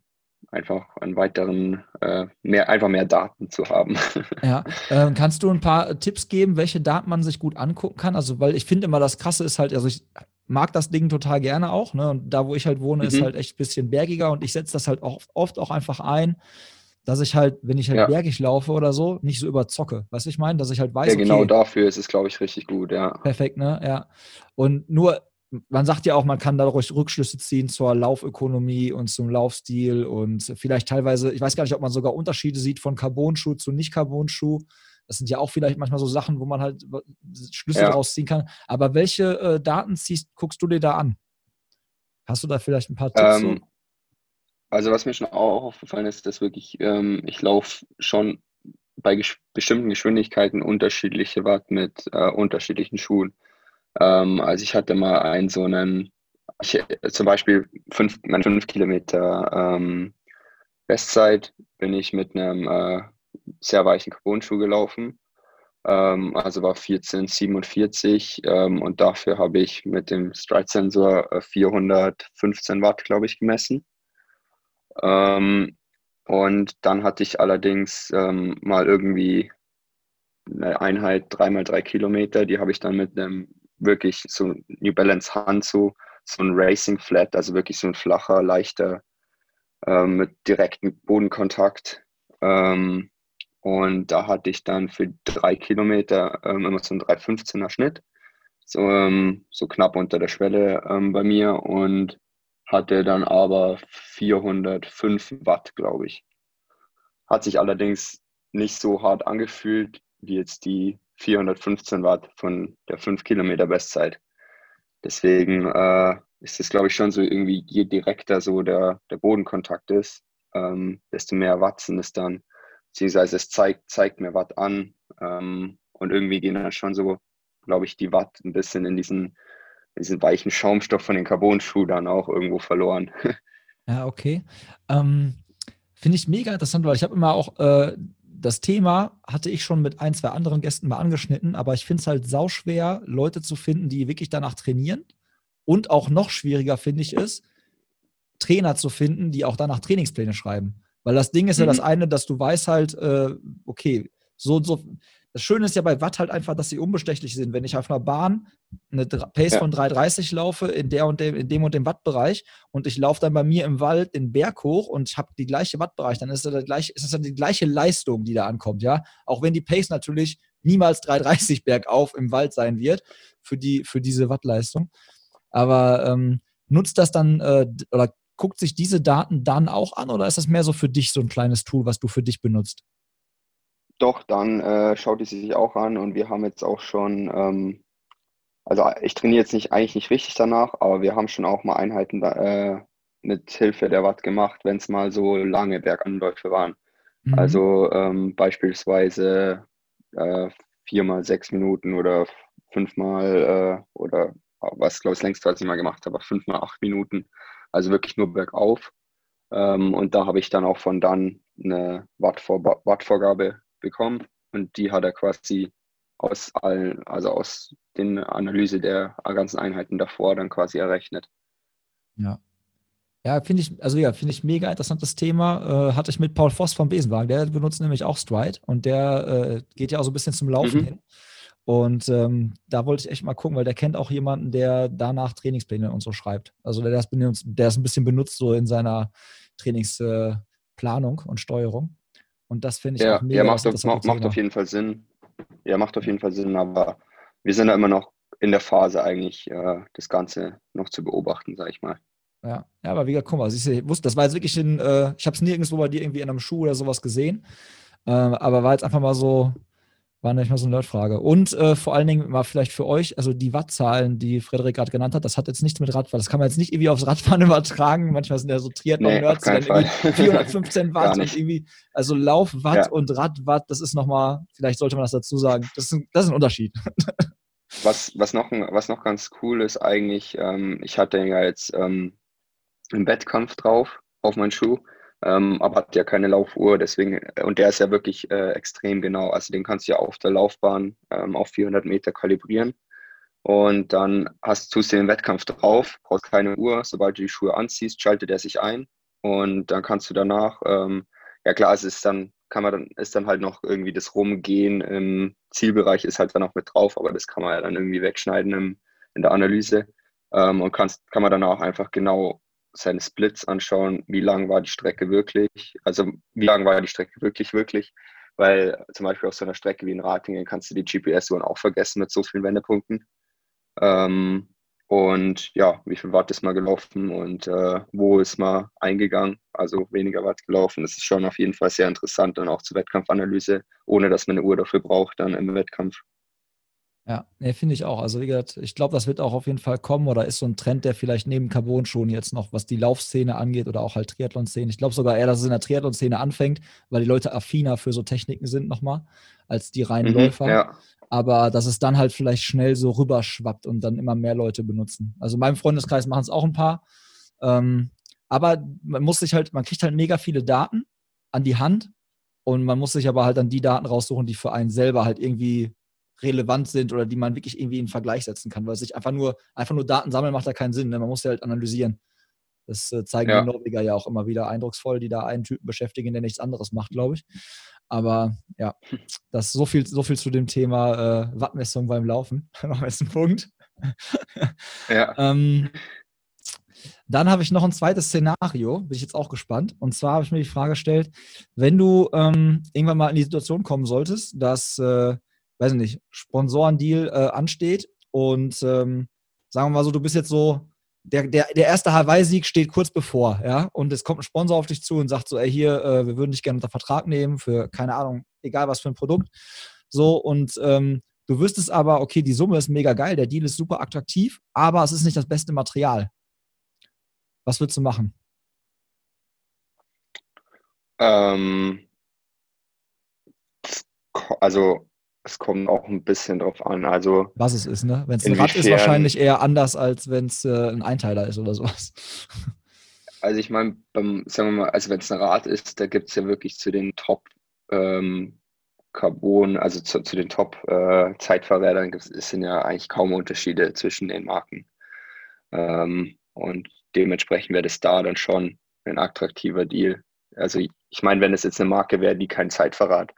einfach einen weiteren, äh, mehr, einfach mehr Daten zu haben. Ja, ähm, kannst du ein paar Tipps geben, welche Daten man sich gut angucken kann? Also, weil ich finde immer, das Krasse ist halt, also ich mag das Ding total gerne auch, ne? Und da, wo ich halt wohne, mhm. ist halt echt ein bisschen bergiger und ich setze das halt auch oft auch einfach ein, dass ich halt, wenn ich halt ja. bergig laufe oder so, nicht so überzocke. Weißt du, ich meine, dass ich halt weiß, ja, genau okay, dafür ist es, glaube ich, richtig gut, ja. Perfekt, ne? Ja. Und nur man sagt ja auch, man kann dadurch Rückschlüsse ziehen zur Laufökonomie und zum Laufstil und vielleicht teilweise, ich weiß gar nicht, ob man sogar Unterschiede sieht von Carbon-Schuh zu Nicht-Carbon-Schuh. Das sind ja auch vielleicht manchmal so Sachen, wo man halt Schlüsse ja. daraus ziehen kann. Aber welche äh, Daten ziehst, guckst du dir da an? Hast du da vielleicht ein paar Tipps? Ähm, so? Also was mir schon auch aufgefallen ist, dass wirklich, ähm, ich laufe schon bei ges bestimmten Geschwindigkeiten unterschiedliche Watt mit äh, unterschiedlichen Schuhen. Ähm, also ich hatte mal einen so einen, ich, zum Beispiel fünf, meine fünf Kilometer ähm, Bestzeit bin ich mit einem äh, sehr weichen Carbon-Schuh gelaufen ähm, also war 1447 ähm, und dafür habe ich mit dem Stride-Sensor 415 Watt, glaube ich, gemessen. Ähm, und dann hatte ich allerdings ähm, mal irgendwie eine Einheit 3x3 Kilometer, die habe ich dann mit einem wirklich so New Balance Handschuh, so ein Racing Flat, also wirklich so ein flacher, leichter, ähm, mit direktem Bodenkontakt. Ähm, und da hatte ich dann für drei Kilometer ähm, immer so einen 315er Schnitt, so, ähm, so knapp unter der Schwelle ähm, bei mir und hatte dann aber 405 Watt, glaube ich. Hat sich allerdings nicht so hart angefühlt wie jetzt die 415 Watt von der 5 Kilometer Bestzeit. Deswegen äh, ist es, glaube ich, schon so irgendwie, je direkter so der, der Bodenkontakt ist, ähm, desto mehr Watt sind es dann. Beziehungsweise es zeigt, zeigt mir Watt an. Ähm, und irgendwie gehen dann schon so, glaube ich, die Watt ein bisschen in diesen, diesen weichen Schaumstoff von den Carbon-Schuhen dann auch irgendwo verloren. Ja, okay. Ähm, Finde ich mega interessant, weil ich habe immer auch äh, das Thema hatte ich schon mit ein, zwei anderen Gästen mal angeschnitten, aber ich finde es halt sauschwer, Leute zu finden, die wirklich danach trainieren. Und auch noch schwieriger finde ich es, Trainer zu finden, die auch danach Trainingspläne schreiben. Weil das Ding ist mhm. ja das mhm. eine, dass du weißt halt, äh, okay, so und so, das Schöne ist ja bei Watt halt einfach, dass sie unbestechlich sind. Wenn ich auf einer Bahn eine Pace ja. von 3,30 laufe in, der und dem, in dem und dem Wattbereich und ich laufe dann bei mir im Wald den Berg hoch und ich habe die gleiche Wattbereich, dann ist das, gleich, ist das dann die gleiche Leistung, die da ankommt, ja. Auch wenn die Pace natürlich niemals 3,30 bergauf im Wald sein wird für, die, für diese Wattleistung. Aber ähm, nutzt das dann äh, oder guckt sich diese Daten dann auch an oder ist das mehr so für dich so ein kleines Tool, was du für dich benutzt? Doch, dann äh, schaut die sich auch an und wir haben jetzt auch schon, ähm, also ich trainiere jetzt nicht eigentlich nicht richtig danach, aber wir haben schon auch mal Einheiten da, äh, mit Hilfe der Watt gemacht, wenn es mal so lange Berganläufe waren. Mhm. Also ähm, beispielsweise äh, viermal sechs Minuten oder fünfmal äh, oder was glaube ich das längste, was ich mal gemacht habe, fünfmal acht Minuten. Also wirklich nur bergauf. Ähm, und da habe ich dann auch von dann eine Wattvor Wattvorgabe bekommen und die hat er quasi aus allen, also aus den Analyse der ganzen Einheiten davor dann quasi errechnet. Ja. Ja, finde ich, also ja, finde ich mega interessantes Thema. Äh, hatte ich mit Paul Voss vom Besenwagen, der benutzt nämlich auch Stride und der äh, geht ja auch so ein bisschen zum Laufen mhm. hin. Und ähm, da wollte ich echt mal gucken, weil der kennt auch jemanden, der danach Trainingspläne und so schreibt. Also der das, benutzt, der das ein bisschen benutzt so in seiner Trainingsplanung äh, und Steuerung. Und das finde ich ja, auch mega. Ja, macht, auf, macht, macht auf jeden Fall Sinn. Ja, macht auf jeden Fall Sinn, aber wir sind da immer noch in der Phase eigentlich, äh, das Ganze noch zu beobachten, sag ich mal. Ja, ja aber wie gesagt, guck mal, ich wusste, das war jetzt wirklich in, äh, ich habe es nirgendwo bei dir irgendwie in einem Schuh oder sowas gesehen, äh, aber war jetzt einfach mal so, war nicht mal so eine Nerdfrage. Und äh, vor allen Dingen mal vielleicht für euch, also die Wattzahlen, die Frederik gerade genannt hat, das hat jetzt nichts mit Radfahren, das kann man jetzt nicht irgendwie aufs Radfahren übertragen. Manchmal sind ja so Triathlon-Nerds, nee, dann irgendwie 415 Watt und irgendwie, also Laufwatt ja. und Radwatt, das ist nochmal, vielleicht sollte man das dazu sagen, das ist ein, das ist ein Unterschied. Was, was, noch, was noch ganz cool ist eigentlich, ähm, ich hatte ja jetzt ähm, einen Wettkampf drauf auf meinen Schuh ähm, aber hat ja keine Laufuhr, deswegen, äh, und der ist ja wirklich äh, extrem genau. Also den kannst du ja auf der Laufbahn ähm, auf 400 Meter kalibrieren. Und dann hast du den Wettkampf drauf, brauchst keine Uhr. Sobald du die Schuhe anziehst, schaltet er sich ein. Und dann kannst du danach, ähm, ja klar, es ist dann, kann man dann, ist dann halt noch irgendwie das Rumgehen im Zielbereich ist halt dann auch mit drauf, aber das kann man ja dann irgendwie wegschneiden im, in der Analyse. Ähm, und kannst, kann man dann auch einfach genau seine Splits anschauen, wie lang war die Strecke wirklich, also wie lang war die Strecke wirklich, wirklich, weil zum Beispiel auf so einer Strecke wie in Ratingen kannst du die GPS-Uhren auch vergessen mit so vielen Wendepunkten. Ähm, und ja, wie viel Watt ist mal gelaufen und äh, wo ist mal eingegangen, also weniger Watt gelaufen. Das ist schon auf jeden Fall sehr interessant und auch zur Wettkampfanalyse, ohne dass man eine Uhr dafür braucht, dann im Wettkampf. Ja, nee, finde ich auch. Also wie gesagt, ich glaube, das wird auch auf jeden Fall kommen oder ist so ein Trend, der vielleicht neben Carbon schon jetzt noch, was die Laufszene angeht oder auch halt Triathlon-Szene. Ich glaube sogar eher, dass es in der Triathlon-Szene anfängt, weil die Leute affiner für so Techniken sind nochmal, als die reinen mhm, Läufer. Ja. Aber dass es dann halt vielleicht schnell so rüberschwappt und dann immer mehr Leute benutzen. Also in meinem Freundeskreis machen es auch ein paar. Ähm, aber man muss sich halt, man kriegt halt mega viele Daten an die Hand Und man muss sich aber halt dann die Daten raussuchen, die für einen selber halt irgendwie relevant sind oder die man wirklich irgendwie in Vergleich setzen kann, weil sich einfach nur, einfach nur Daten sammeln macht da keinen Sinn. Ne? Man muss ja halt analysieren. Das äh, zeigen ja. die Norweger ja auch immer wieder eindrucksvoll, die da einen Typen beschäftigen, der nichts anderes macht, glaube ich. Aber ja, das so viel, so viel zu dem Thema äh, Wattmessung beim Laufen. Machen wir jetzt einen Punkt. ja. ähm, dann habe ich noch ein zweites Szenario, bin ich jetzt auch gespannt. Und zwar habe ich mir die Frage gestellt, wenn du ähm, irgendwann mal in die Situation kommen solltest, dass, äh, weiß ich nicht, Sponsorendeal äh, ansteht und ähm, sagen wir mal so, du bist jetzt so, der, der, der erste Hawaii-Sieg steht kurz bevor, ja, und es kommt ein Sponsor auf dich zu und sagt so, ey, hier, äh, wir würden dich gerne unter Vertrag nehmen für, keine Ahnung, egal was für ein Produkt. So, und ähm, du wüsstest aber, okay, die Summe ist mega geil, der Deal ist super attraktiv, aber es ist nicht das beste Material. Was würdest du machen? Ähm, also es kommt auch ein bisschen drauf an. Also was es ist, ne? Wenn es ein Rad ist, wahrscheinlich eher anders, als wenn es äh, ein Einteiler ist oder sowas. Also ich meine, sagen wir mal, also wenn es ein Rad ist, da gibt es ja wirklich zu den Top ähm, Carbon, also zu, zu den Top äh, Zeitfahrrädern, es sind ja eigentlich kaum Unterschiede zwischen den Marken. Ähm, und dementsprechend wäre das da dann schon ein attraktiver Deal. Also ich meine, wenn es jetzt eine Marke wäre, die kein Zeitverrat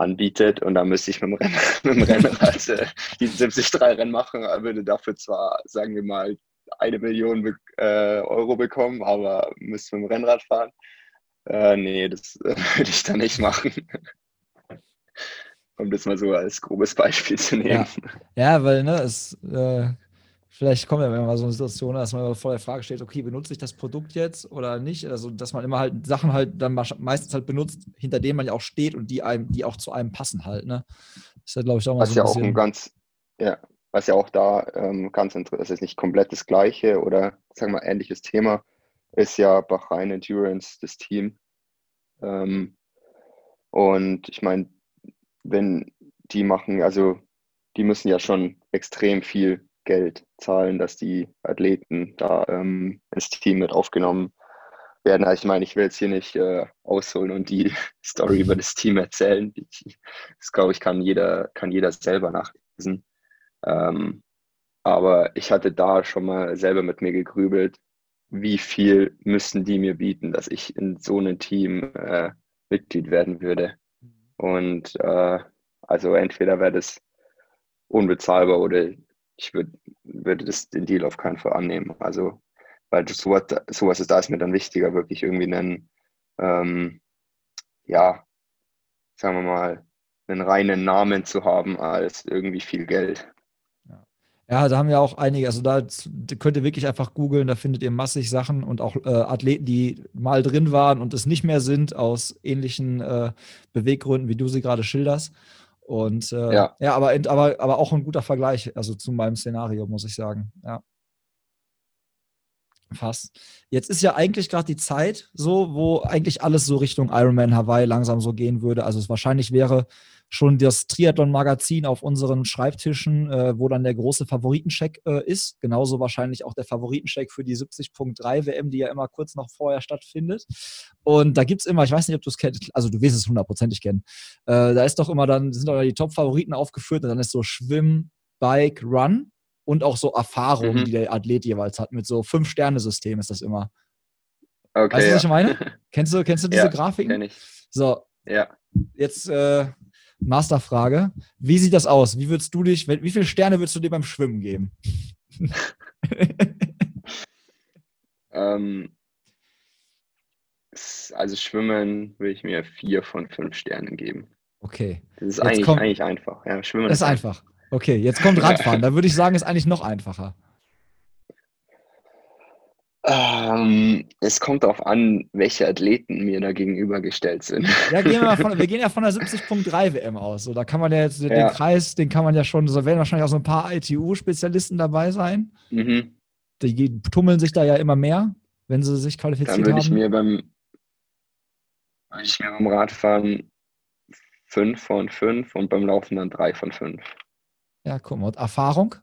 anbietet und da müsste ich mit dem, Renn, mit dem Rennrad äh, die 73-Rennen machen, würde dafür zwar, sagen wir mal, eine Million äh, Euro bekommen, aber müsste mit dem Rennrad fahren. Äh, nee, das äh, würde ich da nicht machen. um das mal so als grobes Beispiel zu nehmen. Ja, ja weil ne, es äh, vielleicht kommt ja mal so eine Situation, dass man vor der Frage steht, okay, benutze ich das Produkt jetzt oder nicht? Also, dass man immer halt Sachen halt dann meistens halt benutzt, hinter denen man ja auch steht und die einem, die auch zu einem passen halt, ne? Das ist ja, glaube ich, auch mal was so ein ja auch ein ganz, ja, was ja auch da ähm, ganz interessant ist, ist nicht komplett das gleiche oder sagen wir ähnliches Thema, ist ja Bahrain Endurance, das Team. Ähm, und ich meine, wenn die machen, also die müssen ja schon extrem viel Geld zahlen, dass die Athleten da ähm, ins Team mit aufgenommen werden. Also ich meine, ich will jetzt hier nicht äh, ausholen und die Story über das Team erzählen. Ich, das glaube ich, kann jeder, kann jeder selber nachlesen. Ähm, aber ich hatte da schon mal selber mit mir gegrübelt, wie viel müssten die mir bieten, dass ich in so einem Team äh, Mitglied werden würde. Und äh, also entweder wäre das unbezahlbar oder ich würd, würde das, den Deal auf keinen Fall annehmen. Also, weil sowas, sowas ist da ist mir dann wichtiger, wirklich irgendwie einen, ähm, ja, sagen wir mal, einen reinen Namen zu haben, als irgendwie viel Geld. Ja, da haben wir auch einige, also da könnt ihr wirklich einfach googeln, da findet ihr massig Sachen und auch äh, Athleten, die mal drin waren und es nicht mehr sind, aus ähnlichen äh, Beweggründen, wie du sie gerade schilderst. Und äh, ja, ja aber, aber, aber auch ein guter Vergleich, also zu meinem Szenario, muss ich sagen. Ja. Fast. Jetzt ist ja eigentlich gerade die Zeit so, wo eigentlich alles so Richtung Ironman Hawaii langsam so gehen würde. Also es wahrscheinlich wäre schon das Triathlon-Magazin auf unseren Schreibtischen, äh, wo dann der große Favoritencheck äh, ist. Genauso wahrscheinlich auch der Favoritencheck für die 70.3 WM, die ja immer kurz noch vorher stattfindet. Und da gibt es immer, ich weiß nicht, ob du es kennst, also du wirst es hundertprozentig kennen. Äh, da ist doch immer dann, sind doch die Top-Favoriten aufgeführt und dann ist so Schwimm, Bike, Run und auch so Erfahrung, mhm. die der Athlet jeweils hat. Mit so Fünf-Sterne-System ist das immer. Okay, weißt du, was ich meine? kennst du, kennst du diese ja, Grafiken? Kenn ich. So. Ja. Jetzt äh, Masterfrage. Wie sieht das aus? Wie würdest du dich, wie viele Sterne würdest du dir beim Schwimmen geben? ähm, also Schwimmen würde ich mir vier von fünf Sternen geben. Okay. Das ist eigentlich, kommt, eigentlich einfach. Ja, Schwimmen das ist einfach. Okay, jetzt kommt Radfahren. da würde ich sagen, ist eigentlich noch einfacher. Ähm, es kommt darauf an, welche Athleten mir da gegenübergestellt sind. Ja, gehen wir, von, wir gehen ja von der 70.3 WM aus. So, da kann man ja jetzt den ja. Kreis, den kann man ja schon, so werden wahrscheinlich auch so ein paar ITU-Spezialisten dabei sein. Mhm. Die tummeln sich da ja immer mehr, wenn sie sich qualifiziert Dann würde ich mir beim würde ich mir beim Radfahren 5 von 5 und beim Laufen dann 3 von 5. Ja, guck mal. Und Erfahrung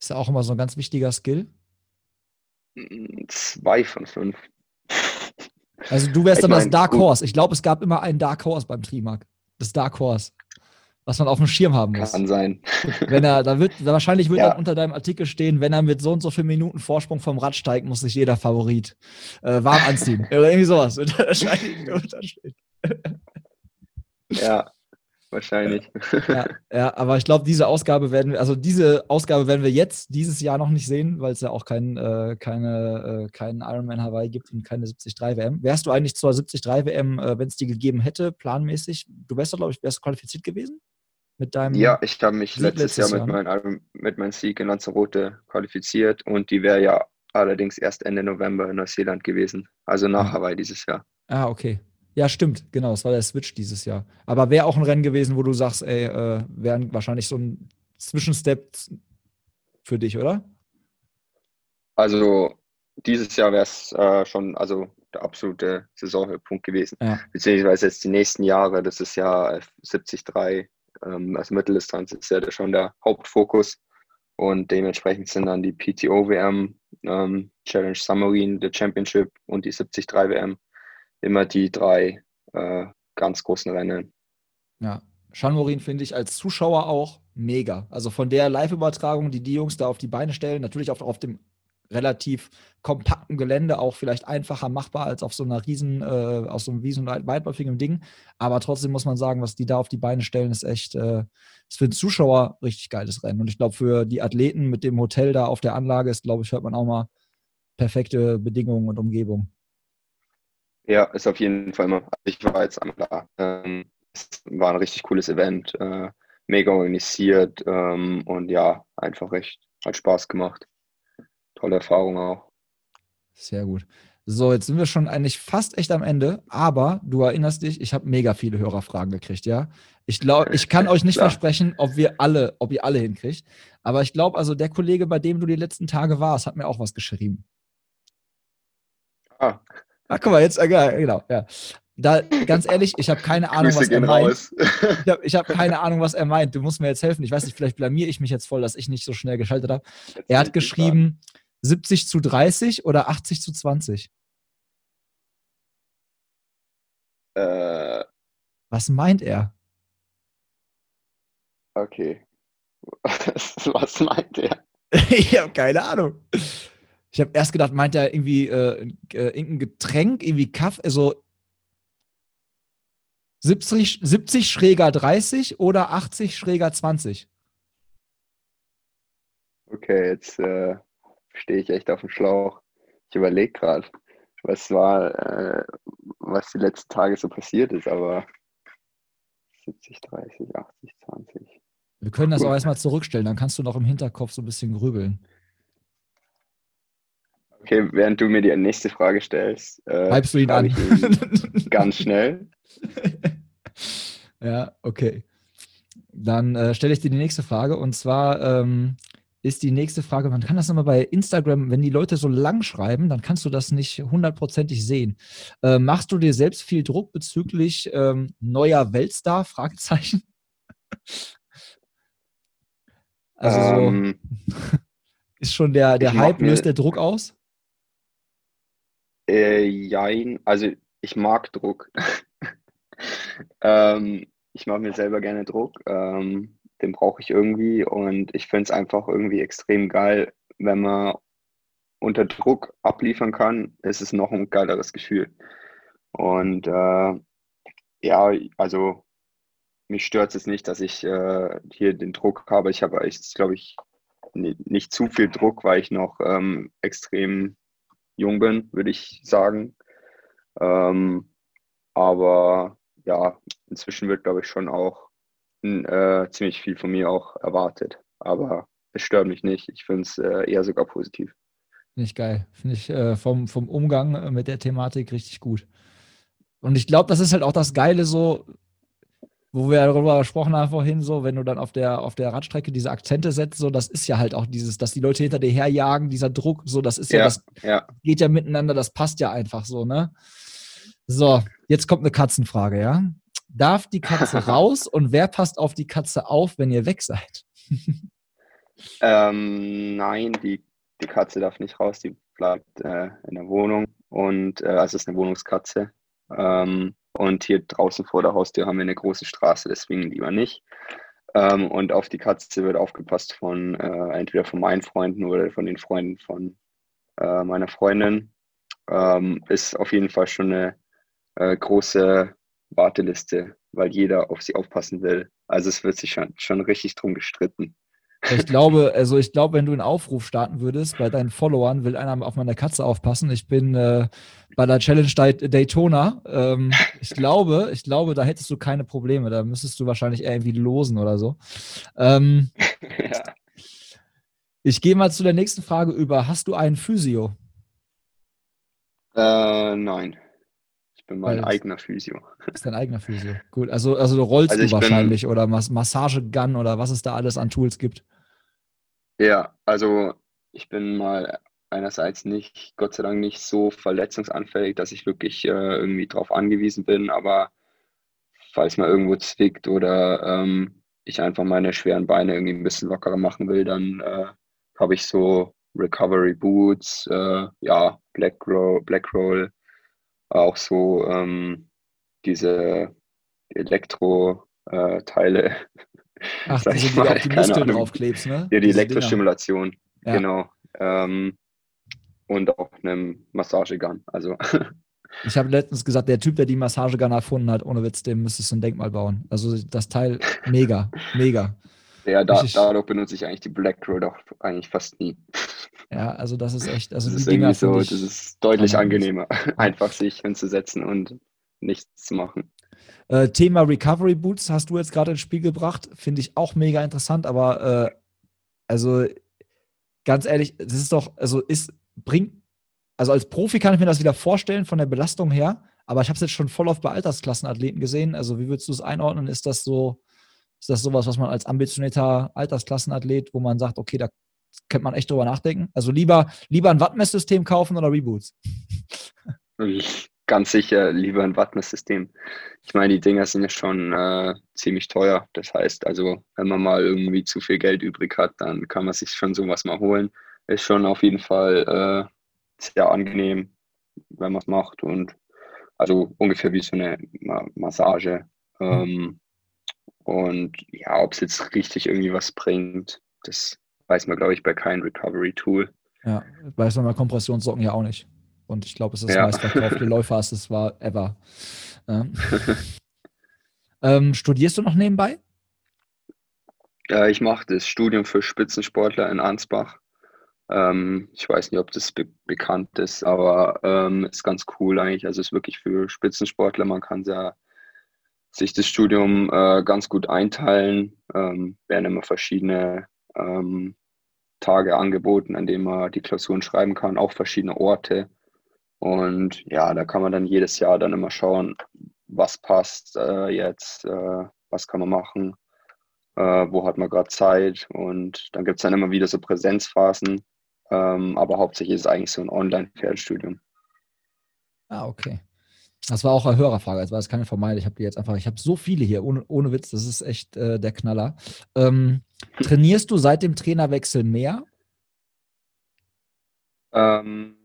ist ja auch immer so ein ganz wichtiger Skill. Zwei von fünf. Also du wärst ich dann mein, das Dark Horse. Ich glaube, es gab immer einen Dark Horse beim Trimark. Das Dark Horse. Was man auf dem Schirm haben muss. Kann sein. Wenn er, da wird, wahrscheinlich wird ja. dann unter deinem Artikel stehen, wenn er mit so und so vielen Minuten Vorsprung vom Rad steigt, muss sich jeder Favorit äh, warm anziehen. Oder irgendwie sowas. ja, wahrscheinlich. Ja, ja aber ich glaube, diese Ausgabe werden wir, also diese Ausgabe werden wir jetzt dieses Jahr noch nicht sehen, weil es ja auch kein, äh, keine, äh, keinen Ironman Hawaii gibt und keine 73 WM. Wärst du eigentlich zur 73 WM, äh, wenn es die gegeben hätte, planmäßig? Du wärst doch, glaube ich, wärst du qualifiziert gewesen? Mit deinem ja, ich habe mich letztes, letztes, Jahr, Jahr mit, meinem, mit meinem Sieg in Lanzarote qualifiziert und die wäre ja allerdings erst Ende November in Neuseeland gewesen, also nach ah. Hawaii dieses Jahr. Ah, okay. Ja, stimmt, genau, es war der Switch dieses Jahr. Aber wäre auch ein Rennen gewesen, wo du sagst, ey, äh, wäre wahrscheinlich so ein Zwischenstep für dich, oder? Also dieses Jahr wäre es äh, schon also der absolute Saisonhöhepunkt gewesen. Ja. Beziehungsweise jetzt die nächsten Jahre, das ist ja 73, ähm, also Mitteldistanz ist ja schon der Hauptfokus. Und dementsprechend sind dann die PTO-WM, ähm, Challenge Submarine, der Championship und die 73 WM immer die drei äh, ganz großen Rennen. Ja, Schanmorin finde ich als Zuschauer auch mega. Also von der Live-Übertragung, die die Jungs da auf die Beine stellen, natürlich auch auf dem relativ kompakten Gelände auch vielleicht einfacher machbar als auf so einer riesen, äh, aus so einem riesen weitläufigen Ding. Aber trotzdem muss man sagen, was die da auf die Beine stellen, ist echt, äh, ist für den Zuschauer richtig geiles Rennen. Und ich glaube, für die Athleten mit dem Hotel da auf der Anlage ist, glaube ich, hört man auch mal perfekte Bedingungen und Umgebung. Ja, ist auf jeden Fall immer. Ich war jetzt einmal da. Ähm, es war ein richtig cooles Event, äh, mega organisiert ähm, und ja, einfach echt, hat Spaß gemacht. Tolle Erfahrung auch. Sehr gut. So, jetzt sind wir schon eigentlich fast echt am Ende, aber du erinnerst dich, ich habe mega viele Hörerfragen gekriegt, ja. Ich glaube, ich kann euch nicht versprechen, ob wir alle, ob ihr alle hinkriegt, aber ich glaube, also der Kollege, bei dem du die letzten Tage warst, hat mir auch was geschrieben. Ah, Ach, guck mal, jetzt, äh, genau, ja. Da, ganz ehrlich, ich habe keine Ahnung, was er meint. Ich habe hab keine Ahnung, was er meint. Du musst mir jetzt helfen. Ich weiß nicht, vielleicht blamier ich mich jetzt voll, dass ich nicht so schnell geschaltet habe. Er hat geschrieben 70 zu 30 oder 80 zu 20. Äh, was meint er? Okay. was meint er? ich habe keine Ahnung. Ich habe erst gedacht, meint er irgendwie äh, äh, irgendein Getränk, irgendwie Kaffee, also 70, 70 schräger 30 oder 80 schräger 20? Okay, jetzt äh, stehe ich echt auf dem Schlauch. Ich überlege gerade, was war, äh, was die letzten Tage so passiert ist, aber 70, 30, 80, 20. Wir können das auch erstmal zurückstellen, dann kannst du noch im Hinterkopf so ein bisschen grübeln. Okay, während du mir die nächste Frage stellst, äh, du ihn an. Ihn ganz schnell. ja, okay. Dann äh, stelle ich dir die nächste Frage und zwar ähm, ist die nächste Frage, man kann das immer bei Instagram, wenn die Leute so lang schreiben, dann kannst du das nicht hundertprozentig sehen. Äh, machst du dir selbst viel Druck bezüglich ähm, neuer Weltstar? Fragezeichen. Also ähm, so, ist schon der, der Hype, löst der Druck aus? Äh, jein, also ich mag Druck. ähm, ich mache mir selber gerne Druck. Ähm, den brauche ich irgendwie und ich finde es einfach irgendwie extrem geil, wenn man unter Druck abliefern kann, ist es noch ein geileres Gefühl. Und äh, ja, also mich stört es nicht, dass ich äh, hier den Druck habe. Ich habe glaube ich, nicht zu viel Druck, weil ich noch ähm, extrem jung bin, würde ich sagen. Ähm, aber ja, inzwischen wird, glaube ich, schon auch äh, ziemlich viel von mir auch erwartet. Aber es stört mich nicht. Ich finde es äh, eher sogar positiv. Finde ich geil. Finde ich äh, vom, vom Umgang äh, mit der Thematik richtig gut. Und ich glaube, das ist halt auch das Geile so, wo wir darüber gesprochen haben vorhin, so, wenn du dann auf der, auf der Radstrecke diese Akzente setzt, so, das ist ja halt auch dieses, dass die Leute hinter dir herjagen, dieser Druck, so, das ist ja, ja das ja. geht ja miteinander, das passt ja einfach so, ne? So, jetzt kommt eine Katzenfrage, ja? Darf die Katze raus und wer passt auf die Katze auf, wenn ihr weg seid? ähm, nein, die, die Katze darf nicht raus, die bleibt äh, in der Wohnung. und äh, also es ist eine Wohnungskatze. Ähm, und hier draußen vor der Haustür haben wir eine große Straße, deswegen lieber nicht. Ähm, und auf die Katze wird aufgepasst von äh, entweder von meinen Freunden oder von den Freunden von äh, meiner Freundin. Ähm, ist auf jeden Fall schon eine äh, große Warteliste, weil jeder auf sie aufpassen will. Also es wird sich schon, schon richtig drum gestritten. Ich glaube, also ich glaube, wenn du einen Aufruf starten würdest bei deinen Followern, will einer auf meine Katze aufpassen. Ich bin äh, bei der Challenge Daytona. Ähm, ich glaube, ich glaube, da hättest du keine Probleme. Da müsstest du wahrscheinlich irgendwie losen oder so. Ähm, ja. Ich gehe mal zu der nächsten Frage über. Hast du einen Physio? Äh, nein. Bin mein Weil, eigener Physio. Ist dein eigener Physio. Gut, also, also du rollst also du wahrscheinlich bin, oder Mas Massagegun oder was es da alles an Tools gibt. Ja, also ich bin mal einerseits nicht, Gott sei Dank nicht so verletzungsanfällig, dass ich wirklich äh, irgendwie drauf angewiesen bin, aber falls mal irgendwo zwickt oder ähm, ich einfach meine schweren Beine irgendwie ein bisschen lockerer machen will, dann äh, habe ich so Recovery Boots, äh, ja, Black Roll, Black Roll, auch so ähm, diese Elektro-Teile. Äh, Ach, die du auf die Muskeln draufklebst, ne? Ja, die diese Elektrostimulation, ja. genau. Ähm, und auch einem Massagegun. Also. Ich habe letztens gesagt, der Typ, der die Massagegun erfunden hat, ohne Witz, dem müsstest du ein Denkmal bauen. Also das Teil mega, mega. Ja, da, dadurch benutze ich eigentlich die Black Roll doch eigentlich fast nie. Ja, also das ist echt, also das die ist Dinger so, das ist deutlich angenehmer, einfach sich hinzusetzen und nichts zu machen. Äh, Thema Recovery Boots hast du jetzt gerade ins Spiel gebracht, finde ich auch mega interessant, aber äh, also ganz ehrlich, das ist doch, also ist, bringt, also als Profi kann ich mir das wieder vorstellen von der Belastung her, aber ich habe es jetzt schon voll oft bei Altersklassenathleten gesehen. Also wie würdest du es einordnen? Ist das so, ist das sowas, was man als ambitionierter Altersklassenathlet, wo man sagt, okay, da könnte man echt drüber nachdenken? Also lieber, lieber ein Wattmesssystem kaufen oder Reboots? Ganz sicher lieber ein Wattmesssystem. Ich meine, die Dinger sind ja schon äh, ziemlich teuer. Das heißt, also wenn man mal irgendwie zu viel Geld übrig hat, dann kann man sich schon sowas mal holen. Ist schon auf jeden Fall äh, sehr angenehm, wenn man es macht. Und also ungefähr wie so eine Ma Massage. Ähm, und ja, ob es jetzt richtig irgendwie was bringt, das weiß man, glaube ich, bei keinem Recovery-Tool. Ja, weiß man bei Kompressionssocken ja auch nicht. Und ich glaube, es ist ja. Läufer, es war ever. Ähm. ähm, studierst du noch nebenbei? Ja, ich mache das Studium für Spitzensportler in Ansbach. Ähm, ich weiß nicht, ob das be bekannt ist, aber ähm, ist ganz cool eigentlich. Also es ist wirklich für Spitzensportler. Man kann ja sich das Studium äh, ganz gut einteilen. Ähm, werden immer verschiedene ähm, Tage angeboten, an denen man die Klausuren schreiben kann, auch verschiedene Orte. Und ja, da kann man dann jedes Jahr dann immer schauen, was passt äh, jetzt, äh, was kann man machen, äh, wo hat man gerade Zeit. Und dann gibt es dann immer wieder so Präsenzphasen. Ähm, aber hauptsächlich ist es eigentlich so ein Online-Fernstudium. Ah, okay. Das war auch eine Hörerfrage, das war jetzt keine Vermeide. Ich habe die jetzt einfach, ich habe so viele hier, ohne, ohne Witz, das ist echt äh, der Knaller. Ähm, trainierst du seit dem Trainerwechsel mehr? Ähm,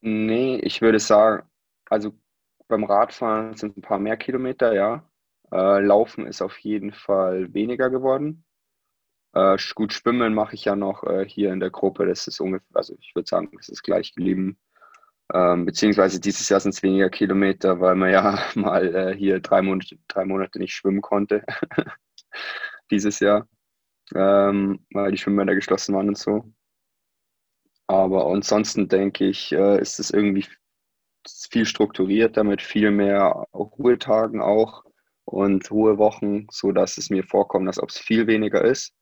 nee, ich würde sagen, also beim Radfahren sind ein paar mehr Kilometer, ja. Äh, Laufen ist auf jeden Fall weniger geworden. Äh, gut, Schwimmen mache ich ja noch äh, hier in der Gruppe. Das ist ungefähr, also ich würde sagen, das ist gleich geblieben. Ähm, beziehungsweise dieses Jahr sind es weniger Kilometer, weil man ja mal äh, hier drei Monate, drei Monate nicht schwimmen konnte. dieses Jahr. Ähm, weil die Schwimmbäder geschlossen waren und so. Aber ansonsten denke ich, äh, ist es irgendwie viel strukturierter mit viel mehr Ruhetagen auch und Ruhewochen, sodass es mir vorkommt, als ob es viel weniger ist.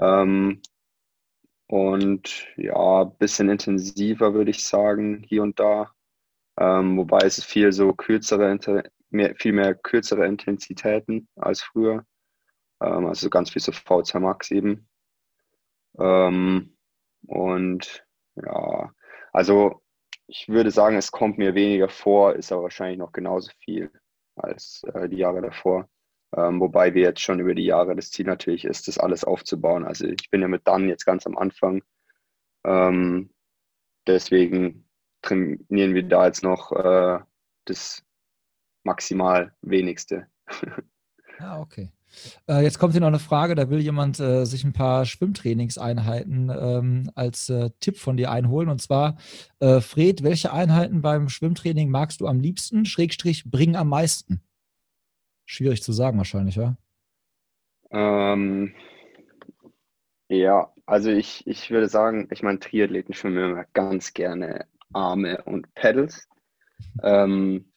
Ähm, und ja, ein bisschen intensiver würde ich sagen, hier und da. Ähm, wobei es viel so kürzere, mehr, viel mehr kürzere Intensitäten als früher. Ähm, also ganz viel so V2 Max eben. Ähm, und ja, also ich würde sagen, es kommt mir weniger vor, ist aber wahrscheinlich noch genauso viel als äh, die Jahre davor. Ähm, wobei wir jetzt schon über die Jahre das Ziel natürlich ist, das alles aufzubauen. Also ich bin ja mit Dan jetzt ganz am Anfang. Ähm, deswegen trainieren wir da jetzt noch äh, das maximal wenigste. Ah, okay. Äh, jetzt kommt hier noch eine Frage, da will jemand äh, sich ein paar Schwimmtrainingseinheiten ähm, als äh, Tipp von dir einholen. Und zwar, äh, Fred, welche Einheiten beim Schwimmtraining magst du am liebsten, Schrägstrich, bringen am meisten? Schwierig zu sagen wahrscheinlich, ja? Ähm, ja, also ich, ich würde sagen, ich meine, Triathleten schwimmen immer ganz gerne Arme und Pedals. Ähm,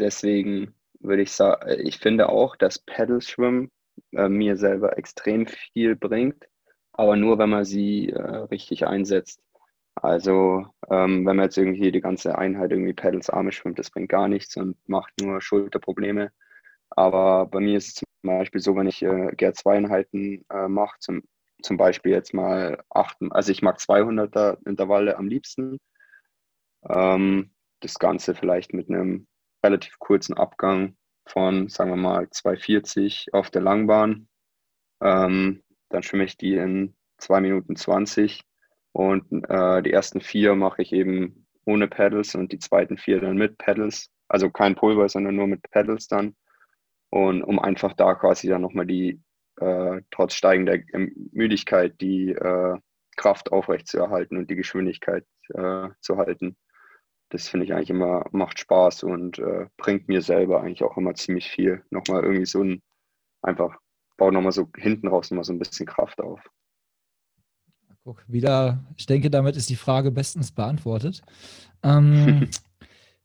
deswegen würde ich sagen, ich finde auch, dass Pedalschwimmen äh, mir selber extrem viel bringt, aber nur, wenn man sie äh, richtig einsetzt. Also ähm, wenn man jetzt irgendwie die ganze Einheit irgendwie Pedals Arme schwimmt, das bringt gar nichts und macht nur Schulterprobleme. Aber bei mir ist es zum Beispiel so, wenn ich äh, GR2-Einheiten äh, mache, zum, zum Beispiel jetzt mal acht, also ich mag 200er Intervalle am liebsten. Ähm, das Ganze vielleicht mit einem relativ kurzen Abgang von, sagen wir mal, 240 auf der Langbahn. Ähm, dann schwimme ich die in 2 Minuten 20 und äh, die ersten vier mache ich eben ohne Pedals und die zweiten vier dann mit Pedals. Also kein Pulver, sondern nur mit Pedals dann. Und um einfach da quasi dann nochmal die, äh, trotz steigender Müdigkeit, die äh, Kraft aufrechtzuerhalten und die Geschwindigkeit äh, zu halten das finde ich eigentlich immer, macht Spaß und äh, bringt mir selber eigentlich auch immer ziemlich viel. Nochmal irgendwie so ein, einfach, baut nochmal so hinten raus nochmal so ein bisschen Kraft auf. Guck, wieder, ich denke, damit ist die Frage bestens beantwortet. Ähm,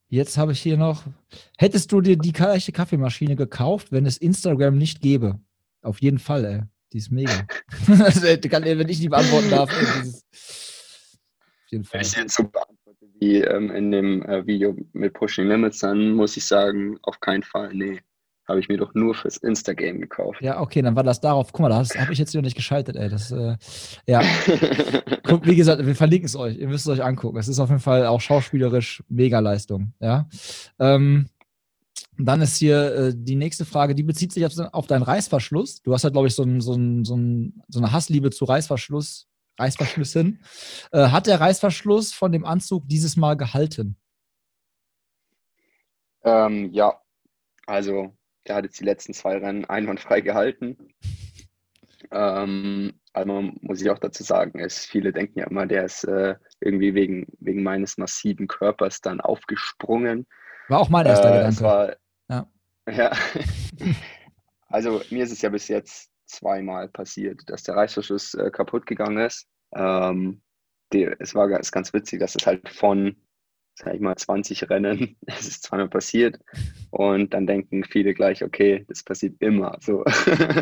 jetzt habe ich hier noch, hättest du dir die gleiche Kaffeemaschine gekauft, wenn es Instagram nicht gäbe? Auf jeden Fall, ey. Die ist mega. also, wenn ich die beantworten darf, dieses, auf jeden Fall. Ich jetzt so wie ähm, in dem äh, Video mit Pushing Limits, dann muss ich sagen, auf keinen Fall, nee. Habe ich mir doch nur fürs Insta-Game gekauft. Ja, okay, dann war das darauf. Guck mal, das habe ich jetzt noch nicht geschaltet, ey. Das, äh, ja. Guck, wie gesagt, wir verlinken es euch. Ihr müsst es euch angucken. Es ist auf jeden Fall auch schauspielerisch Mega-Leistung. Ja. Ähm, dann ist hier äh, die nächste Frage, die bezieht sich auf, auf deinen Reißverschluss. Du hast ja, glaube ich, so, ein, so, ein, so, ein, so eine Hassliebe zu Reißverschluss Reißverschlüssen. Äh, hat der Reißverschluss von dem Anzug dieses Mal gehalten? Ähm, ja, also der hat jetzt die letzten zwei Rennen einwandfrei gehalten. Ähm, also muss ich auch dazu sagen, es, viele denken ja immer, der ist äh, irgendwie wegen, wegen meines massiven Körpers dann aufgesprungen. War auch mein erster äh, Gedanke. War, ja. ja. also mir ist es ja bis jetzt zweimal passiert, dass der Reißverschluss äh, kaputt gegangen ist. Ähm, die, es war ganz, ganz witzig, dass es halt von, sag ich mal, 20 Rennen, es ist zweimal passiert und dann denken viele gleich, okay, das passiert immer so.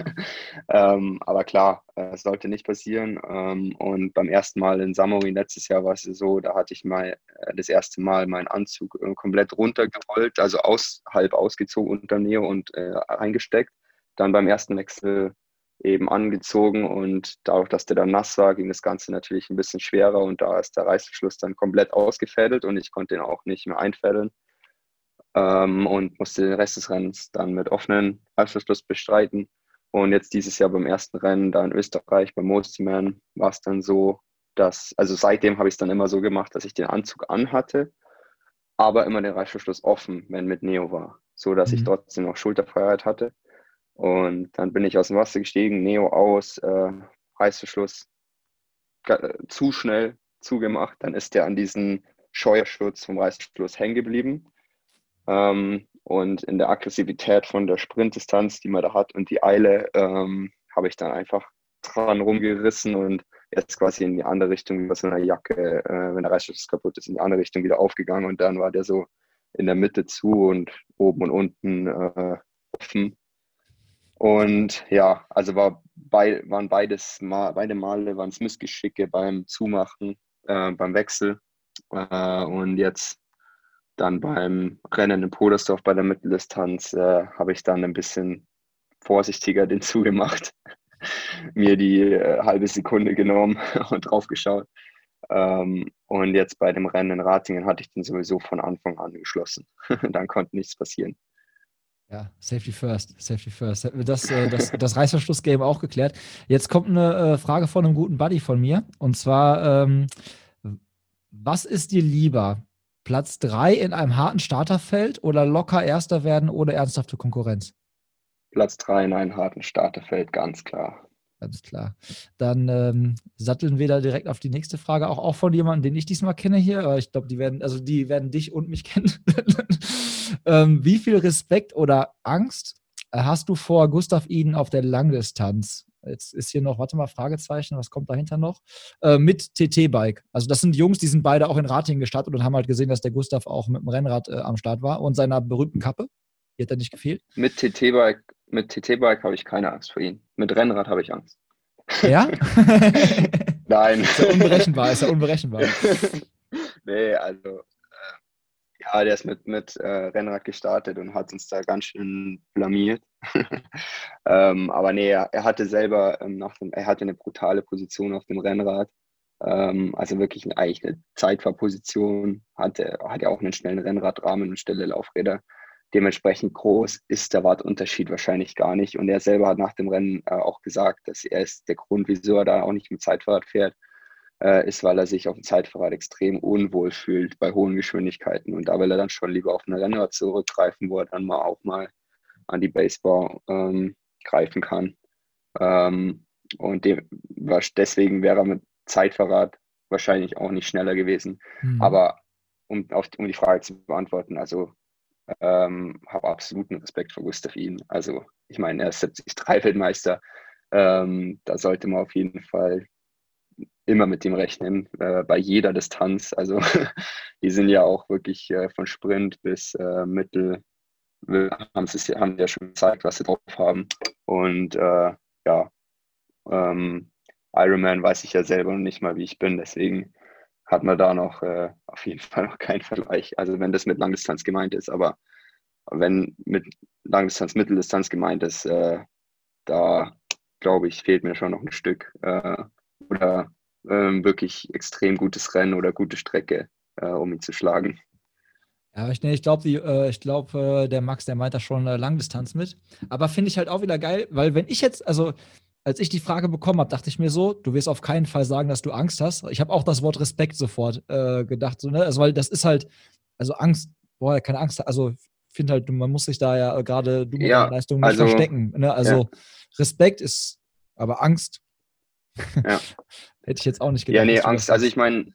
ähm, aber klar, äh, es sollte nicht passieren. Ähm, und beim ersten Mal in Samorin letztes Jahr war es so, da hatte ich mal äh, das erste Mal meinen Anzug äh, komplett runtergerollt, also aus, halb ausgezogen unter Neo und äh, eingesteckt. Dann beim ersten Wechsel eben angezogen und dadurch, dass der dann nass war, ging das Ganze natürlich ein bisschen schwerer und da ist der Reißverschluss dann komplett ausgefädelt und ich konnte ihn auch nicht mehr einfädeln ähm, und musste den Rest des Rennens dann mit offenen Reißverschluss bestreiten. Und jetzt dieses Jahr beim ersten Rennen da in Österreich beim Mosterman war es dann so, dass, also seitdem habe ich es dann immer so gemacht, dass ich den Anzug anhatte, aber immer den Reißverschluss offen, wenn mit Neo war, so dass mhm. ich trotzdem noch Schulterfreiheit hatte. Und dann bin ich aus dem Wasser gestiegen, Neo aus, äh, Reißverschluss zu schnell zugemacht. Dann ist der an diesen Scheuerschutz vom Reißverschluss hängen geblieben. Ähm, und in der Aggressivität von der Sprintdistanz, die man da hat und die Eile, ähm, habe ich dann einfach dran rumgerissen und jetzt quasi in die andere Richtung über so eine Jacke, äh, wenn der Reißverschluss kaputt ist, in die andere Richtung wieder aufgegangen und dann war der so in der Mitte zu und oben und unten äh, offen. Und ja, also war bei, waren beides mal, beide Male waren es Missgeschicke beim Zumachen, äh, beim Wechsel. Äh, und jetzt dann beim Rennen in Podersdorf bei der Mitteldistanz äh, habe ich dann ein bisschen vorsichtiger den zugemacht, mir die äh, halbe Sekunde genommen und drauf geschaut. Ähm, und jetzt bei dem Rennen in Ratingen hatte ich den sowieso von Anfang an geschlossen. dann konnte nichts passieren. Ja, Safety First, Safety First. Das, äh, das, das Reißverschluss-Game auch geklärt. Jetzt kommt eine äh, Frage von einem guten Buddy von mir. Und zwar, ähm, was ist dir lieber? Platz 3 in einem harten Starterfeld oder locker Erster werden ohne ernsthafte Konkurrenz? Platz 3 in einem harten Starterfeld, ganz klar. Ganz klar. Dann ähm, satteln wir da direkt auf die nächste Frage, auch, auch von jemandem, den ich diesmal kenne hier. Ich glaube, die werden, also die werden dich und mich kennen. Ähm, wie viel Respekt oder Angst hast du vor Gustav Iden auf der Langdistanz? Jetzt ist hier noch, warte mal, Fragezeichen, was kommt dahinter noch? Äh, mit TT-Bike. Also das sind Jungs, die sind beide auch in Ratingen gestartet und haben halt gesehen, dass der Gustav auch mit dem Rennrad äh, am Start war und seiner berühmten Kappe. Die hat er nicht gefehlt. Mit TT-Bike mit TT-Bike habe ich keine Angst vor ihm. Mit Rennrad habe ich Angst. Ja? Nein. Ist ja unberechenbar, ist ja unberechenbar. nee, also ja, der ist mit, mit äh, Rennrad gestartet und hat uns da ganz schön blamiert. ähm, aber nee, er, er hatte selber ähm, nach dem, er hatte eine brutale Position auf dem Rennrad. Ähm, also wirklich eine, eigentlich eine Zeitfahrposition, hatte, hatte auch einen schnellen Rennradrahmen und schnelle Laufräder. Dementsprechend groß ist der Wartunterschied wahrscheinlich gar nicht. Und er selber hat nach dem Rennen äh, auch gesagt, dass er ist der Grund, wieso er da auch nicht mit Zeitfahrrad fährt, äh, ist, weil er sich auf dem Zeitfahrrad extrem unwohl fühlt bei hohen Geschwindigkeiten. Und da will er dann schon lieber auf eine Rennrad zurückgreifen, wo er dann mal auch mal an die Baseball ähm, greifen kann. Ähm, und dem, deswegen wäre er mit Zeitfahrrad wahrscheinlich auch nicht schneller gewesen. Mhm. Aber um, auf, um die Frage zu beantworten, also ähm, habe absoluten Respekt vor Gustav Ihn. Also ich meine, er ist 73-Weltmeister. Ähm, da sollte man auf jeden Fall immer mit dem rechnen, äh, bei jeder Distanz. Also die sind ja auch wirklich äh, von Sprint bis äh, Mittel, haben sie haben ja schon gezeigt, was sie drauf haben. Und äh, ja, ähm, Ironman weiß ich ja selber noch nicht mal, wie ich bin, deswegen hat man da noch äh, auf jeden Fall noch keinen Vergleich. Also wenn das mit Langdistanz gemeint ist, aber wenn mit Langdistanz, Mitteldistanz gemeint ist, äh, da glaube ich, fehlt mir schon noch ein Stück. Oder ähm, wirklich extrem gutes Rennen oder gute Strecke, äh, um ihn zu schlagen. Ja, ich, ich glaube, äh, glaub, äh, der Max, der meint da schon äh, Langdistanz mit. Aber finde ich halt auch wieder geil, weil wenn ich jetzt, also als ich die Frage bekommen habe, dachte ich mir so, du wirst auf keinen Fall sagen, dass du Angst hast. Ich habe auch das Wort Respekt sofort äh, gedacht, so, ne? Also, weil das ist halt, also Angst, boah, keine Angst, also finde halt, man muss sich da ja gerade du ja, Leistung nicht also, verstecken. Ne? Also ja. Respekt ist, aber Angst. Ja. Hätte ich jetzt auch nicht gedacht. Ja, nee, Angst. Also ich meine,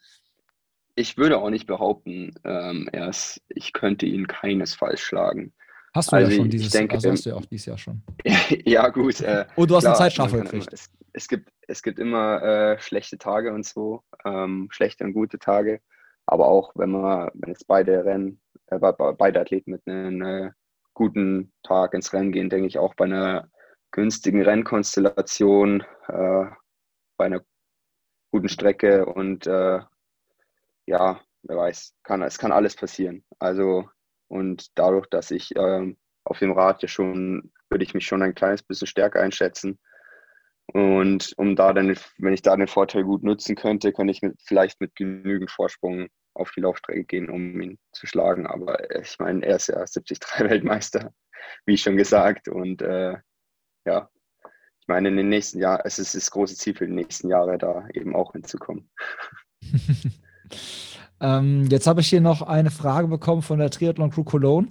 ich würde auch nicht behaupten, ähm, erst, ich könnte ihn keinesfalls schlagen. Hast du also ja schon dieses Jahr, also hast du ja auch dieses Jahr schon. ja, gut. Äh, oh, du hast klar, eine Zeitstrafe gekriegt. es, es, gibt, es gibt immer äh, schlechte Tage und so, ähm, schlechte und gute Tage. Aber auch wenn man, wenn jetzt beide Rennen, äh, beide Athleten mit einem äh, guten Tag ins Rennen gehen, denke ich auch bei einer günstigen Rennkonstellation, äh, bei einer guten Strecke und äh, ja, wer weiß, kann, es kann alles passieren. Also und dadurch, dass ich ähm, auf dem Rad ja schon, würde ich mich schon ein kleines bisschen stärker einschätzen. Und um da dann, wenn ich da den Vorteil gut nutzen könnte, könnte ich mit, vielleicht mit genügend Vorsprung auf die Laufstrecke gehen, um ihn zu schlagen. Aber ich meine, er ist ja 73 Weltmeister, wie schon gesagt. Und äh, ja, meine, in den nächsten Jahren, es ist das große Ziel für die nächsten Jahre, da eben auch hinzukommen. ähm, jetzt habe ich hier noch eine Frage bekommen von der Triathlon Crew Cologne.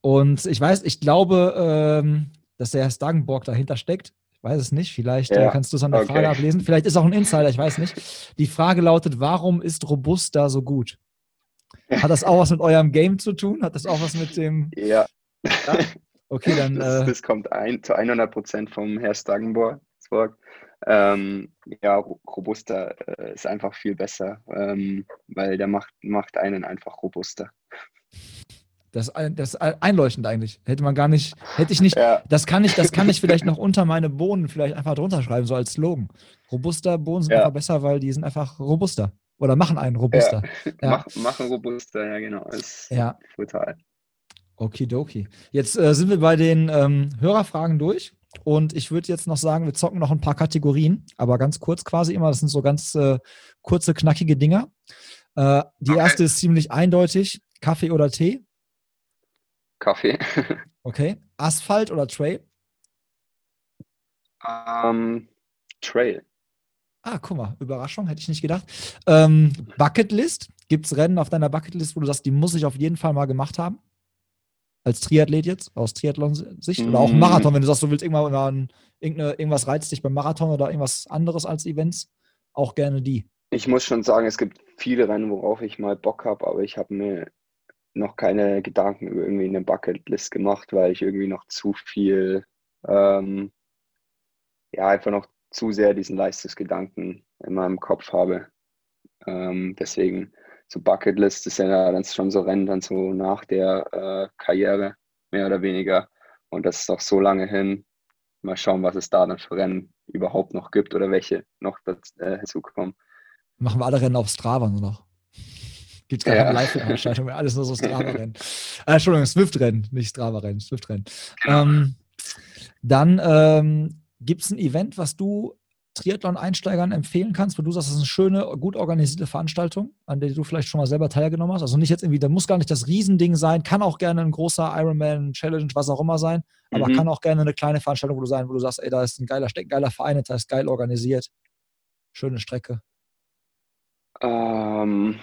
Und ich weiß, ich glaube, ähm, dass der Herr Stagenborg dahinter steckt. Ich weiß es nicht. Vielleicht äh, ja, kannst du es an der okay. Frage ablesen. Vielleicht ist auch ein Insider, ich weiß nicht. Die Frage lautet: Warum ist Robusta so gut? Hat das auch was mit eurem Game zu tun? Hat das auch was mit dem. Ja. ja? Okay, dann. Das, äh, das kommt ein, zu 100 Prozent vom Herr Stagenborg. Ähm, ja, robuster äh, ist einfach viel besser, ähm, weil der macht, macht einen einfach robuster. Das, das ist einleuchtend eigentlich. Hätte man gar nicht, hätte ich nicht, ja. das kann ich, das kann ich vielleicht noch unter meine Bohnen vielleicht einfach drunter schreiben, so als Slogan. Robuster Bohnen sind ja. einfach besser, weil die sind einfach robuster. Oder machen einen robuster. Ja. Mach, machen robuster, ja genau. Ist ja. brutal. Okidoki. Jetzt äh, sind wir bei den ähm, Hörerfragen durch. Und ich würde jetzt noch sagen, wir zocken noch ein paar Kategorien, aber ganz kurz quasi immer. Das sind so ganz äh, kurze, knackige Dinger. Äh, die okay. erste ist ziemlich eindeutig: Kaffee oder Tee? Kaffee. okay. Asphalt oder Trail? Um, ähm, Trail. Ah, guck mal, Überraschung, hätte ich nicht gedacht. Ähm, Bucketlist, Gibt es Rennen auf deiner Bucketlist, wo du sagst, die muss ich auf jeden Fall mal gemacht haben? Als Triathlet jetzt, aus Triathlon-Sicht? Oder auch mm. Marathon, wenn du sagst, du willst irgendwann irgendwas reizt dich beim Marathon oder irgendwas anderes als Events, auch gerne die. Ich muss schon sagen, es gibt viele Rennen, worauf ich mal Bock habe, aber ich habe mir noch keine Gedanken über irgendwie eine Bucketlist gemacht, weil ich irgendwie noch zu viel, ähm, ja, einfach noch zu sehr diesen Leistungsgedanken in meinem Kopf habe. Ähm, deswegen so Bucketlist ist ja dann schon so Rennen dann so nach der äh, Karriere, mehr oder weniger. Und das ist auch so lange hin. Mal schauen, was es da dann für Rennen überhaupt noch gibt oder welche noch dazu, äh, hinzukommen. Machen wir alle Rennen auf Strava nur noch. Gibt es gar ja. keine Live-Veranstaltung mehr, alles nur so Strava-Rennen. äh, Entschuldigung, Swift-Rennen, nicht Strava-Rennen, Swift-Rennen. Genau. Ähm, dann ähm, gibt es ein Event, was du Triathlon-Einsteigern empfehlen kannst, wo du sagst, das ist eine schöne, gut organisierte Veranstaltung, an der du vielleicht schon mal selber teilgenommen hast? Also nicht jetzt irgendwie, da muss gar nicht das Riesending sein, kann auch gerne ein großer Ironman, Challenge, was auch immer sein, aber mhm. kann auch gerne eine kleine Veranstaltung, wo du sein, wo du sagst, ey, da ist ein geiler Steck, geiler Verein, da ist geil organisiert. Schöne Strecke. Ähm,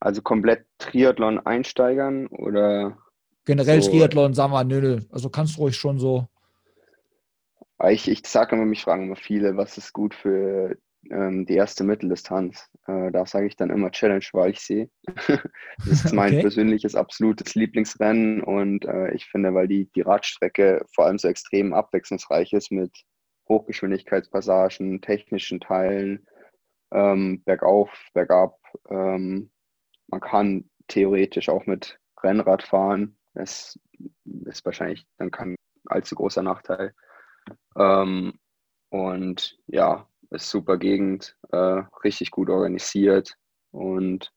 also komplett Triathlon einsteigern oder? Generell so? Triathlon, sagen wir, nö, nö. Also kannst du ruhig schon so ich, ich sage immer, mich fragen immer viele, was ist gut für ähm, die erste Mitteldistanz. Äh, da sage ich dann immer Challenge Walchsee. das ist mein okay. persönliches absolutes Lieblingsrennen und äh, ich finde, weil die, die Radstrecke vor allem so extrem abwechslungsreich ist mit Hochgeschwindigkeitspassagen, technischen Teilen, ähm, bergauf, bergab. Ähm, man kann theoretisch auch mit Rennrad fahren. Das ist wahrscheinlich dann kein allzu großer Nachteil. Ähm, und ja, ist super Gegend, äh, richtig gut organisiert und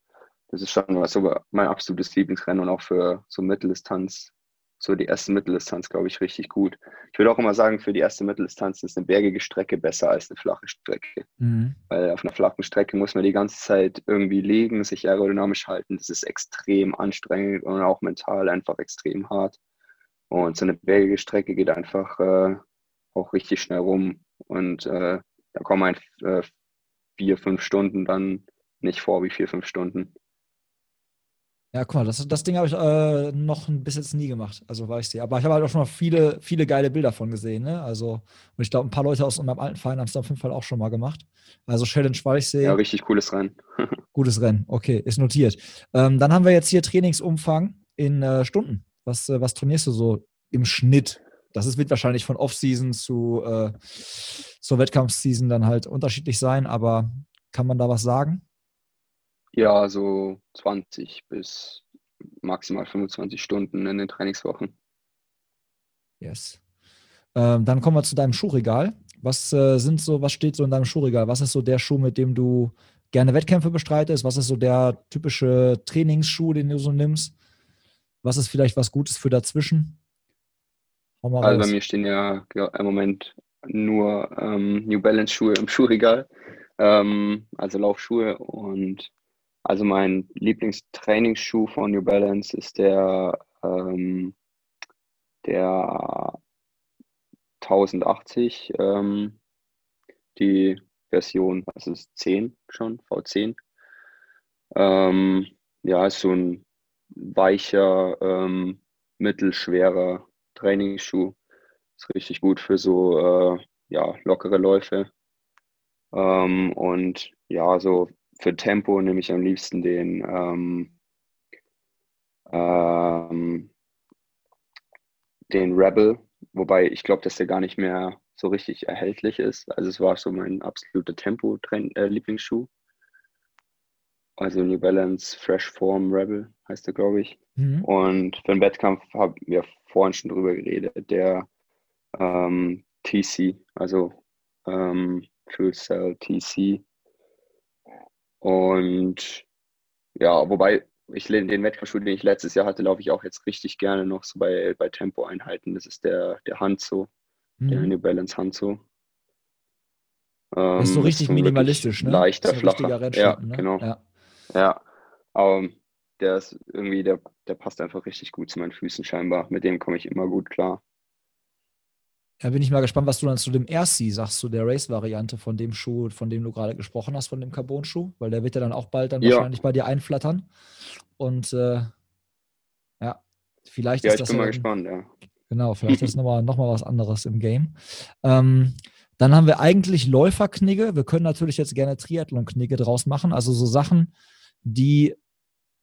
das ist schon was so mein absolutes Lieblingsrennen und auch für so Mitteldistanz, so die erste Mitteldistanz, glaube ich, richtig gut. Ich würde auch immer sagen, für die erste Mitteldistanz ist eine bergige Strecke besser als eine flache Strecke. Mhm. Weil auf einer flachen Strecke muss man die ganze Zeit irgendwie liegen, sich aerodynamisch halten. Das ist extrem anstrengend und auch mental einfach extrem hart. Und so eine bergige Strecke geht einfach äh, auch richtig schnell rum. Und äh, da kommen ein äh, vier, fünf Stunden dann nicht vor wie vier, fünf Stunden. Ja, guck mal, das, das Ding habe ich äh, noch bis jetzt nie gemacht. Also weiß ich. Aber ich habe halt auch schon mal viele, viele geile Bilder von gesehen. Ne? Also, und ich glaube, ein paar Leute aus meinem alten Verein haben es auf jeden Fall auch schon mal gemacht. Also Challenge Walchsee. Ja, richtig cooles Rennen. gutes Rennen, okay, ist notiert. Ähm, dann haben wir jetzt hier Trainingsumfang in äh, Stunden. Was, äh, was trainierst du so im Schnitt das ist, wird wahrscheinlich von Off-Season zu äh, zur Wettkampfseason dann halt unterschiedlich sein, aber kann man da was sagen? Ja, so 20 bis maximal 25 Stunden in den Trainingswochen. Yes. Ähm, dann kommen wir zu deinem Schuhregal. Was äh, sind so, was steht so in deinem Schuhregal? Was ist so der Schuh, mit dem du gerne Wettkämpfe bestreitest? Was ist so der typische Trainingsschuh, den du so nimmst? Was ist vielleicht was Gutes für dazwischen? Also raus. bei mir stehen ja im Moment nur ähm, New Balance Schuhe im Schuhregal, ähm, also Laufschuhe und also mein Lieblingstrainingsschuh von New Balance ist der ähm, der 1080, ähm, die Version, was ist 10 schon, V10. Ähm, ja, ist so ein weicher, ähm, mittelschwerer Trainingsschuh. Ist richtig gut für so äh, ja, lockere Läufe. Ähm, und ja, so für Tempo nehme ich am liebsten den ähm, ähm, den Rebel, wobei ich glaube, dass der gar nicht mehr so richtig erhältlich ist. Also es war so mein absoluter Tempo-Lieblingsschuh. Also New Balance Fresh Form Rebel heißt der, glaube ich. Mhm. Und für den Wettkampf haben wir vorhin schon drüber geredet, der ähm, TC, also ähm, Fuel Cell TC. Und ja, wobei ich den Wettkampfschuh, den ich letztes Jahr hatte, laufe ich auch jetzt richtig gerne noch so bei, bei Tempo-Einheiten. Das ist der, der Hanzo, mhm. der New Balance Hanzo. Ähm, ist so richtig ist minimalistisch, ne? Leichter, flacher. Ja, ne? genau. Ja, ja. aber der ist irgendwie, der, der passt einfach richtig gut zu meinen Füßen scheinbar. Mit dem komme ich immer gut klar. Ja, bin ich mal gespannt, was du dann zu dem RC sagst, zu der Race-Variante von dem Schuh, von dem du gerade gesprochen hast, von dem Carbon-Schuh, weil der wird ja dann auch bald dann ja. wahrscheinlich bei dir einflattern. Und äh, ja, vielleicht ja, ist das. Ja, ich bin mal gespannt, ja. Genau, vielleicht ist nochmal noch mal was anderes im Game. Ähm, dann haben wir eigentlich Läuferknigge. Wir können natürlich jetzt gerne Triathlon-Knigge draus machen. Also so Sachen, die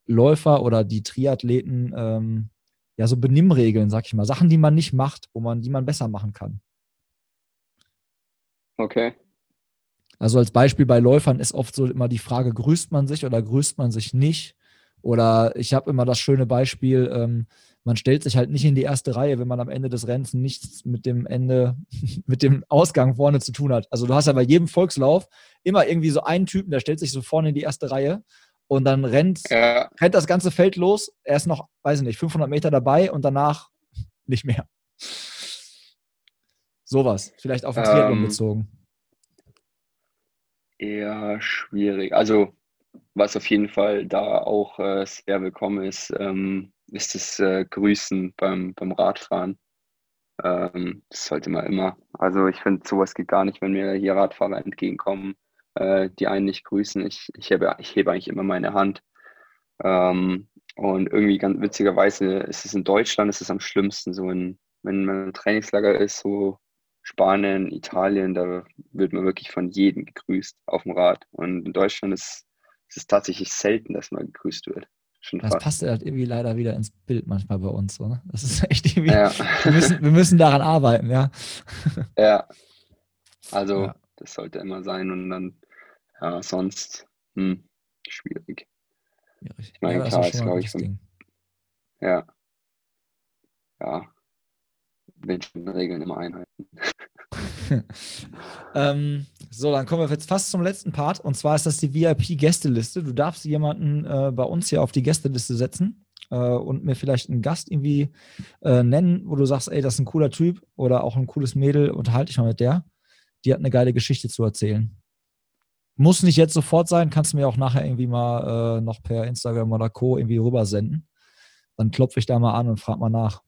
Läufer oder die Triathleten ähm, ja, so Benimmregeln, sag ich mal. Sachen, die man nicht macht, wo man, die man besser machen kann. Okay. Also als Beispiel bei Läufern ist oft so immer die Frage, grüßt man sich oder grüßt man sich nicht? Oder ich habe immer das schöne Beispiel, ähm, man stellt sich halt nicht in die erste Reihe, wenn man am Ende des Rennens nichts mit dem Ende, mit dem Ausgang vorne zu tun hat. Also du hast ja bei jedem Volkslauf immer irgendwie so einen Typen, der stellt sich so vorne in die erste Reihe und dann rennt, ja. rennt das ganze Feld los. Er ist noch, weiß ich nicht, 500 Meter dabei und danach nicht mehr. Sowas, vielleicht auf den ähm, Triathlon bezogen. Eher schwierig. Also, was auf jeden Fall da auch äh, sehr willkommen ist, ähm, ist das äh, Grüßen beim, beim Radfahren. Ähm, das sollte man immer. Also, ich finde, sowas geht gar nicht, wenn mir hier Radfahrer entgegenkommen äh, die einen nicht grüßen. Ich, ich, hebe, ich hebe eigentlich immer meine Hand. Ähm, und irgendwie ganz witzigerweise ist es in Deutschland ist es am schlimmsten, so in, wenn man ein Trainingslager ist, so Spanien, Italien, da wird man wirklich von jedem gegrüßt auf dem Rad. Und in Deutschland ist, ist es tatsächlich selten, dass man gegrüßt wird. Schon das fast. passt halt irgendwie leider wieder ins Bild manchmal bei uns. So, ne? Das ist echt irgendwie. Ja. Wir, müssen, wir müssen daran arbeiten, ja. Ja. Also, ja. das sollte immer sein. Und dann ja, sonst hm, schwierig. schwierig. Ich meine, ja, klar, ist, glaube ich, so, ja. Ja. Regeln immer einhalten. ähm, so, dann kommen wir jetzt fast zum letzten Part. Und zwar ist das die VIP-Gästeliste. Du darfst jemanden äh, bei uns hier auf die Gästeliste setzen äh, und mir vielleicht einen Gast irgendwie äh, nennen, wo du sagst, ey, das ist ein cooler Typ oder auch ein cooles Mädel, unterhalte ich mal mit der. Die hat eine geile Geschichte zu erzählen. Muss nicht jetzt sofort sein, kannst du mir auch nachher irgendwie mal äh, noch per Instagram oder Co. irgendwie rübersenden. Dann klopfe ich da mal an und frage mal nach.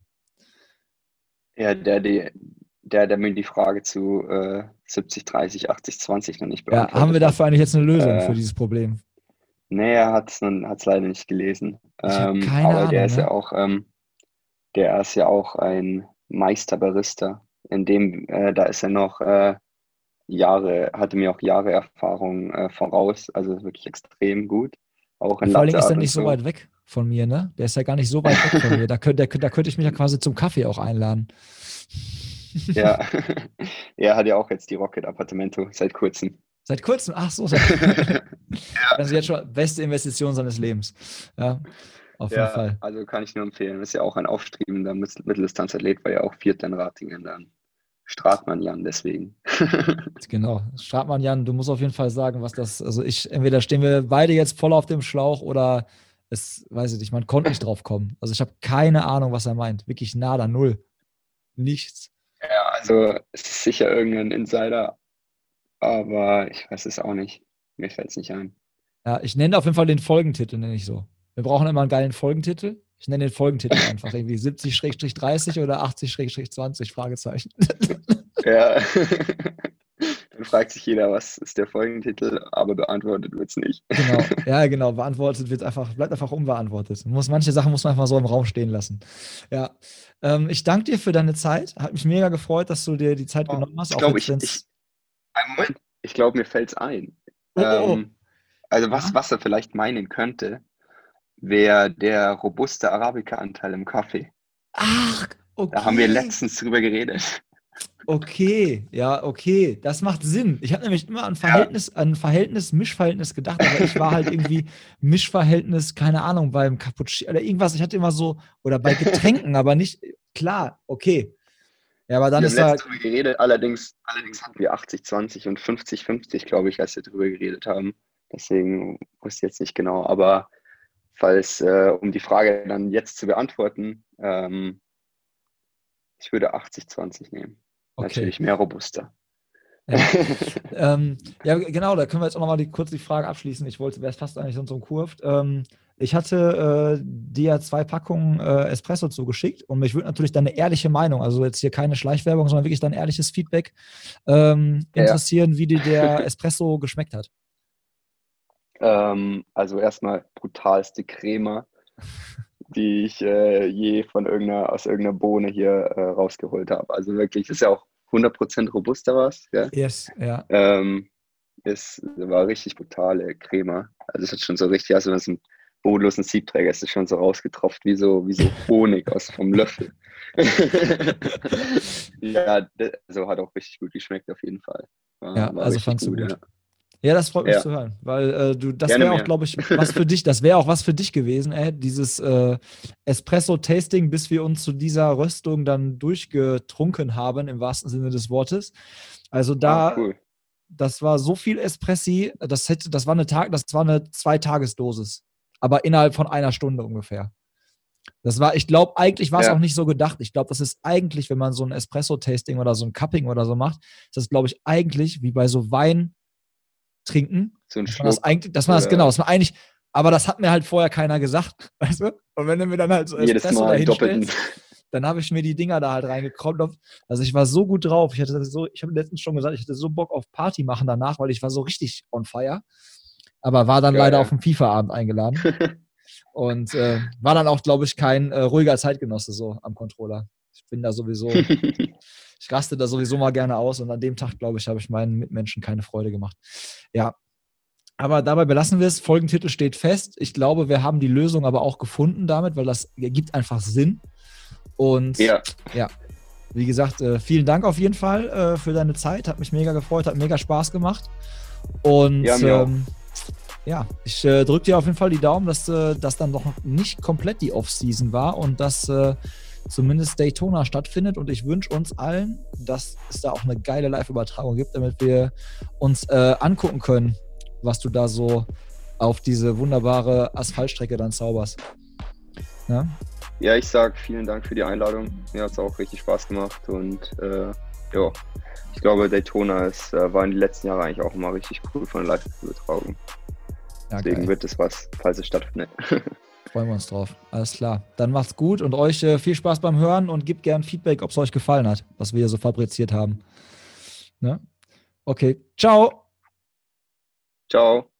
Ja, der, der, der, der mir die Frage zu äh, 70, 30, 80, 20 noch nicht beantwortet Ja, haben wir dafür eigentlich jetzt eine Lösung äh, für dieses Problem? Nee, er hat es leider nicht gelesen. Ähm, keine aber der Ahnung, ist ne? ja auch, ähm, der ist ja auch ein Meisterbarista. In dem, äh, da ist er noch äh, Jahre, hatte mir auch Jahre Erfahrung äh, voraus, also wirklich extrem gut. Auch in Vor allem ist er nicht so weit weg von mir, ne? Der ist ja gar nicht so weit weg von mir. Da, könnt, da, könnte ich mich ja quasi zum Kaffee auch einladen. Ja, er hat ja auch jetzt die Rocket Appartamento seit kurzem. Seit kurzem? Ach so. Seit ja. Also jetzt schon beste Investition seines Lebens. Ja, auf ja, jeden Fall. Also kann ich nur empfehlen. Ist ja auch ein aufstrebender Mitteldistanzathlet, war ja auch Vierter in Ratingen dann. Stratmann Jan deswegen. genau, Stratmann Jan, du musst auf jeden Fall sagen, was das, also ich, entweder stehen wir beide jetzt voll auf dem Schlauch oder es, weiß ich nicht, man konnte nicht drauf kommen. Also ich habe keine Ahnung, was er meint. Wirklich nada, null. Nichts. Ja, also es ist sicher irgendein Insider, aber ich weiß es auch nicht. Mir fällt es nicht ein. Ja, ich nenne auf jeden Fall den Folgentitel, nenne ich so. Wir brauchen immer einen geilen Folgentitel. Ich nenne den Folgentitel einfach irgendwie 70-30 oder 80-20 Fragezeichen. Ja. Dann fragt sich jeder, was ist der Folgentitel, aber beantwortet wird es nicht. Genau, ja, genau. Beantwortet wird einfach, bleibt einfach unbeantwortet. Muss, manche Sachen muss man einfach so im Raum stehen lassen. Ja. Ähm, ich danke dir für deine Zeit. Hat mich mega gefreut, dass du dir die Zeit oh, genommen hast. Ich glaube, ich, ich, Moment, ich glaube, mir fällt es ein. Oh, oh, oh. Ähm, also was, was er vielleicht meinen könnte, wäre der robuste Arabica-Anteil im Kaffee. Ach, okay. Da haben wir letztens drüber geredet. Okay, ja, okay, das macht Sinn. Ich habe nämlich immer an Verhältnis, ja. an Verhältnis, Mischverhältnis gedacht, aber ich war halt irgendwie Mischverhältnis, keine Ahnung, beim Cappuccino oder irgendwas. Ich hatte immer so, oder bei Getränken, aber nicht, klar, okay. Ja, aber dann wir ist haben da. drüber geredet, allerdings, allerdings hatten wir 80-20 und 50-50, glaube ich, als wir drüber geredet haben. Deswegen wusste ich jetzt nicht genau, aber falls, äh, um die Frage dann jetzt zu beantworten, ähm, ich würde 80-20 nehmen. Okay. Natürlich mehr robuster. Ja. ähm, ja, genau, da können wir jetzt auch nochmal die, kurz die Frage abschließen. Ich wollte, wäre es fast eigentlich so ein Kurft. Ähm, ich hatte äh, dir zwei Packungen äh, Espresso zugeschickt und mich würde natürlich deine ehrliche Meinung, also jetzt hier keine Schleichwerbung, sondern wirklich dein ehrliches Feedback ähm, interessieren, ja. wie dir der Espresso geschmeckt hat. Ähm, also erstmal brutalste Creme, die ich äh, je von irgendeiner, aus irgendeiner Bohne hier äh, rausgeholt habe. Also wirklich, ist ja auch 100% robuster was. Ja? Yes, ja. Ähm, es war richtig brutale Creme. Also es hat schon so richtig, also wenn es ein bodenlosen Siebträger ist es schon so rausgetropft, wie so, wie so Honig aus vom Löffel. ja, also hat auch richtig gut geschmeckt auf jeden Fall. War, ja, war also fandst gut, du gut. Ja. Ja, das freut mich ja. zu hören, weil äh, du, das wäre auch, glaube ich, was für dich, das wäre auch was für dich gewesen, ey, dieses äh, Espresso-Tasting, bis wir uns zu dieser Röstung dann durchgetrunken haben, im wahrsten Sinne des Wortes. Also da, ah, cool. das war so viel Espressi, das hätte, das war eine Tag, das war eine Zweitagesdosis, aber innerhalb von einer Stunde ungefähr. Das war, ich glaube, eigentlich war es ja. auch nicht so gedacht. Ich glaube, das ist eigentlich, wenn man so ein Espresso-Tasting oder so ein Cupping oder so macht, ist das, glaube ich, eigentlich wie bei so Wein trinken. So ein dass man das eigentlich, dass man das genau, dass man eigentlich, aber das hat mir halt vorher keiner gesagt, weißt du? Und wenn du mir dann halt so Jedes Mal doppelten. dann habe ich mir die Dinger da halt reingekrollt. Also ich war so gut drauf. Ich hatte so, ich habe letztens schon gesagt, ich hatte so Bock auf Party machen danach, weil ich war so richtig on fire. Aber war dann Geil, leider auf dem FIFA-Abend eingeladen. und äh, war dann auch, glaube ich, kein äh, ruhiger Zeitgenosse so am Controller. Ich bin da sowieso, ich raste da sowieso mal gerne aus und an dem Tag, glaube ich, habe ich meinen Mitmenschen keine Freude gemacht. Ja. Aber dabei belassen wir es. Folgentitel steht fest. Ich glaube, wir haben die Lösung aber auch gefunden damit, weil das ergibt einfach Sinn. Und ja, ja wie gesagt, äh, vielen Dank auf jeden Fall äh, für deine Zeit. Hat mich mega gefreut, hat mega Spaß gemacht. Und ja, ähm, ja ich äh, drücke dir auf jeden Fall die Daumen, dass äh, das dann doch nicht komplett die Off-Season war und dass äh, zumindest Daytona stattfindet. Und ich wünsche uns allen, dass es da auch eine geile Live-Übertragung gibt, damit wir uns äh, angucken können, was du da so auf diese wunderbare Asphaltstrecke dann zauberst. Ja, ja ich sage vielen Dank für die Einladung. Mir hat es auch richtig Spaß gemacht und äh, ja, ich glaube, Daytona ist, äh, war in den letzten Jahren eigentlich auch immer richtig cool von der Live-Übertragung. Ja, Deswegen geil. wird es was, falls es stattfindet. Freuen wir uns drauf. Alles klar. Dann macht's gut und euch äh, viel Spaß beim Hören und gebt gern Feedback, ob es euch gefallen hat, was wir hier so fabriziert haben. Ne? Okay. Ciao. Ciao.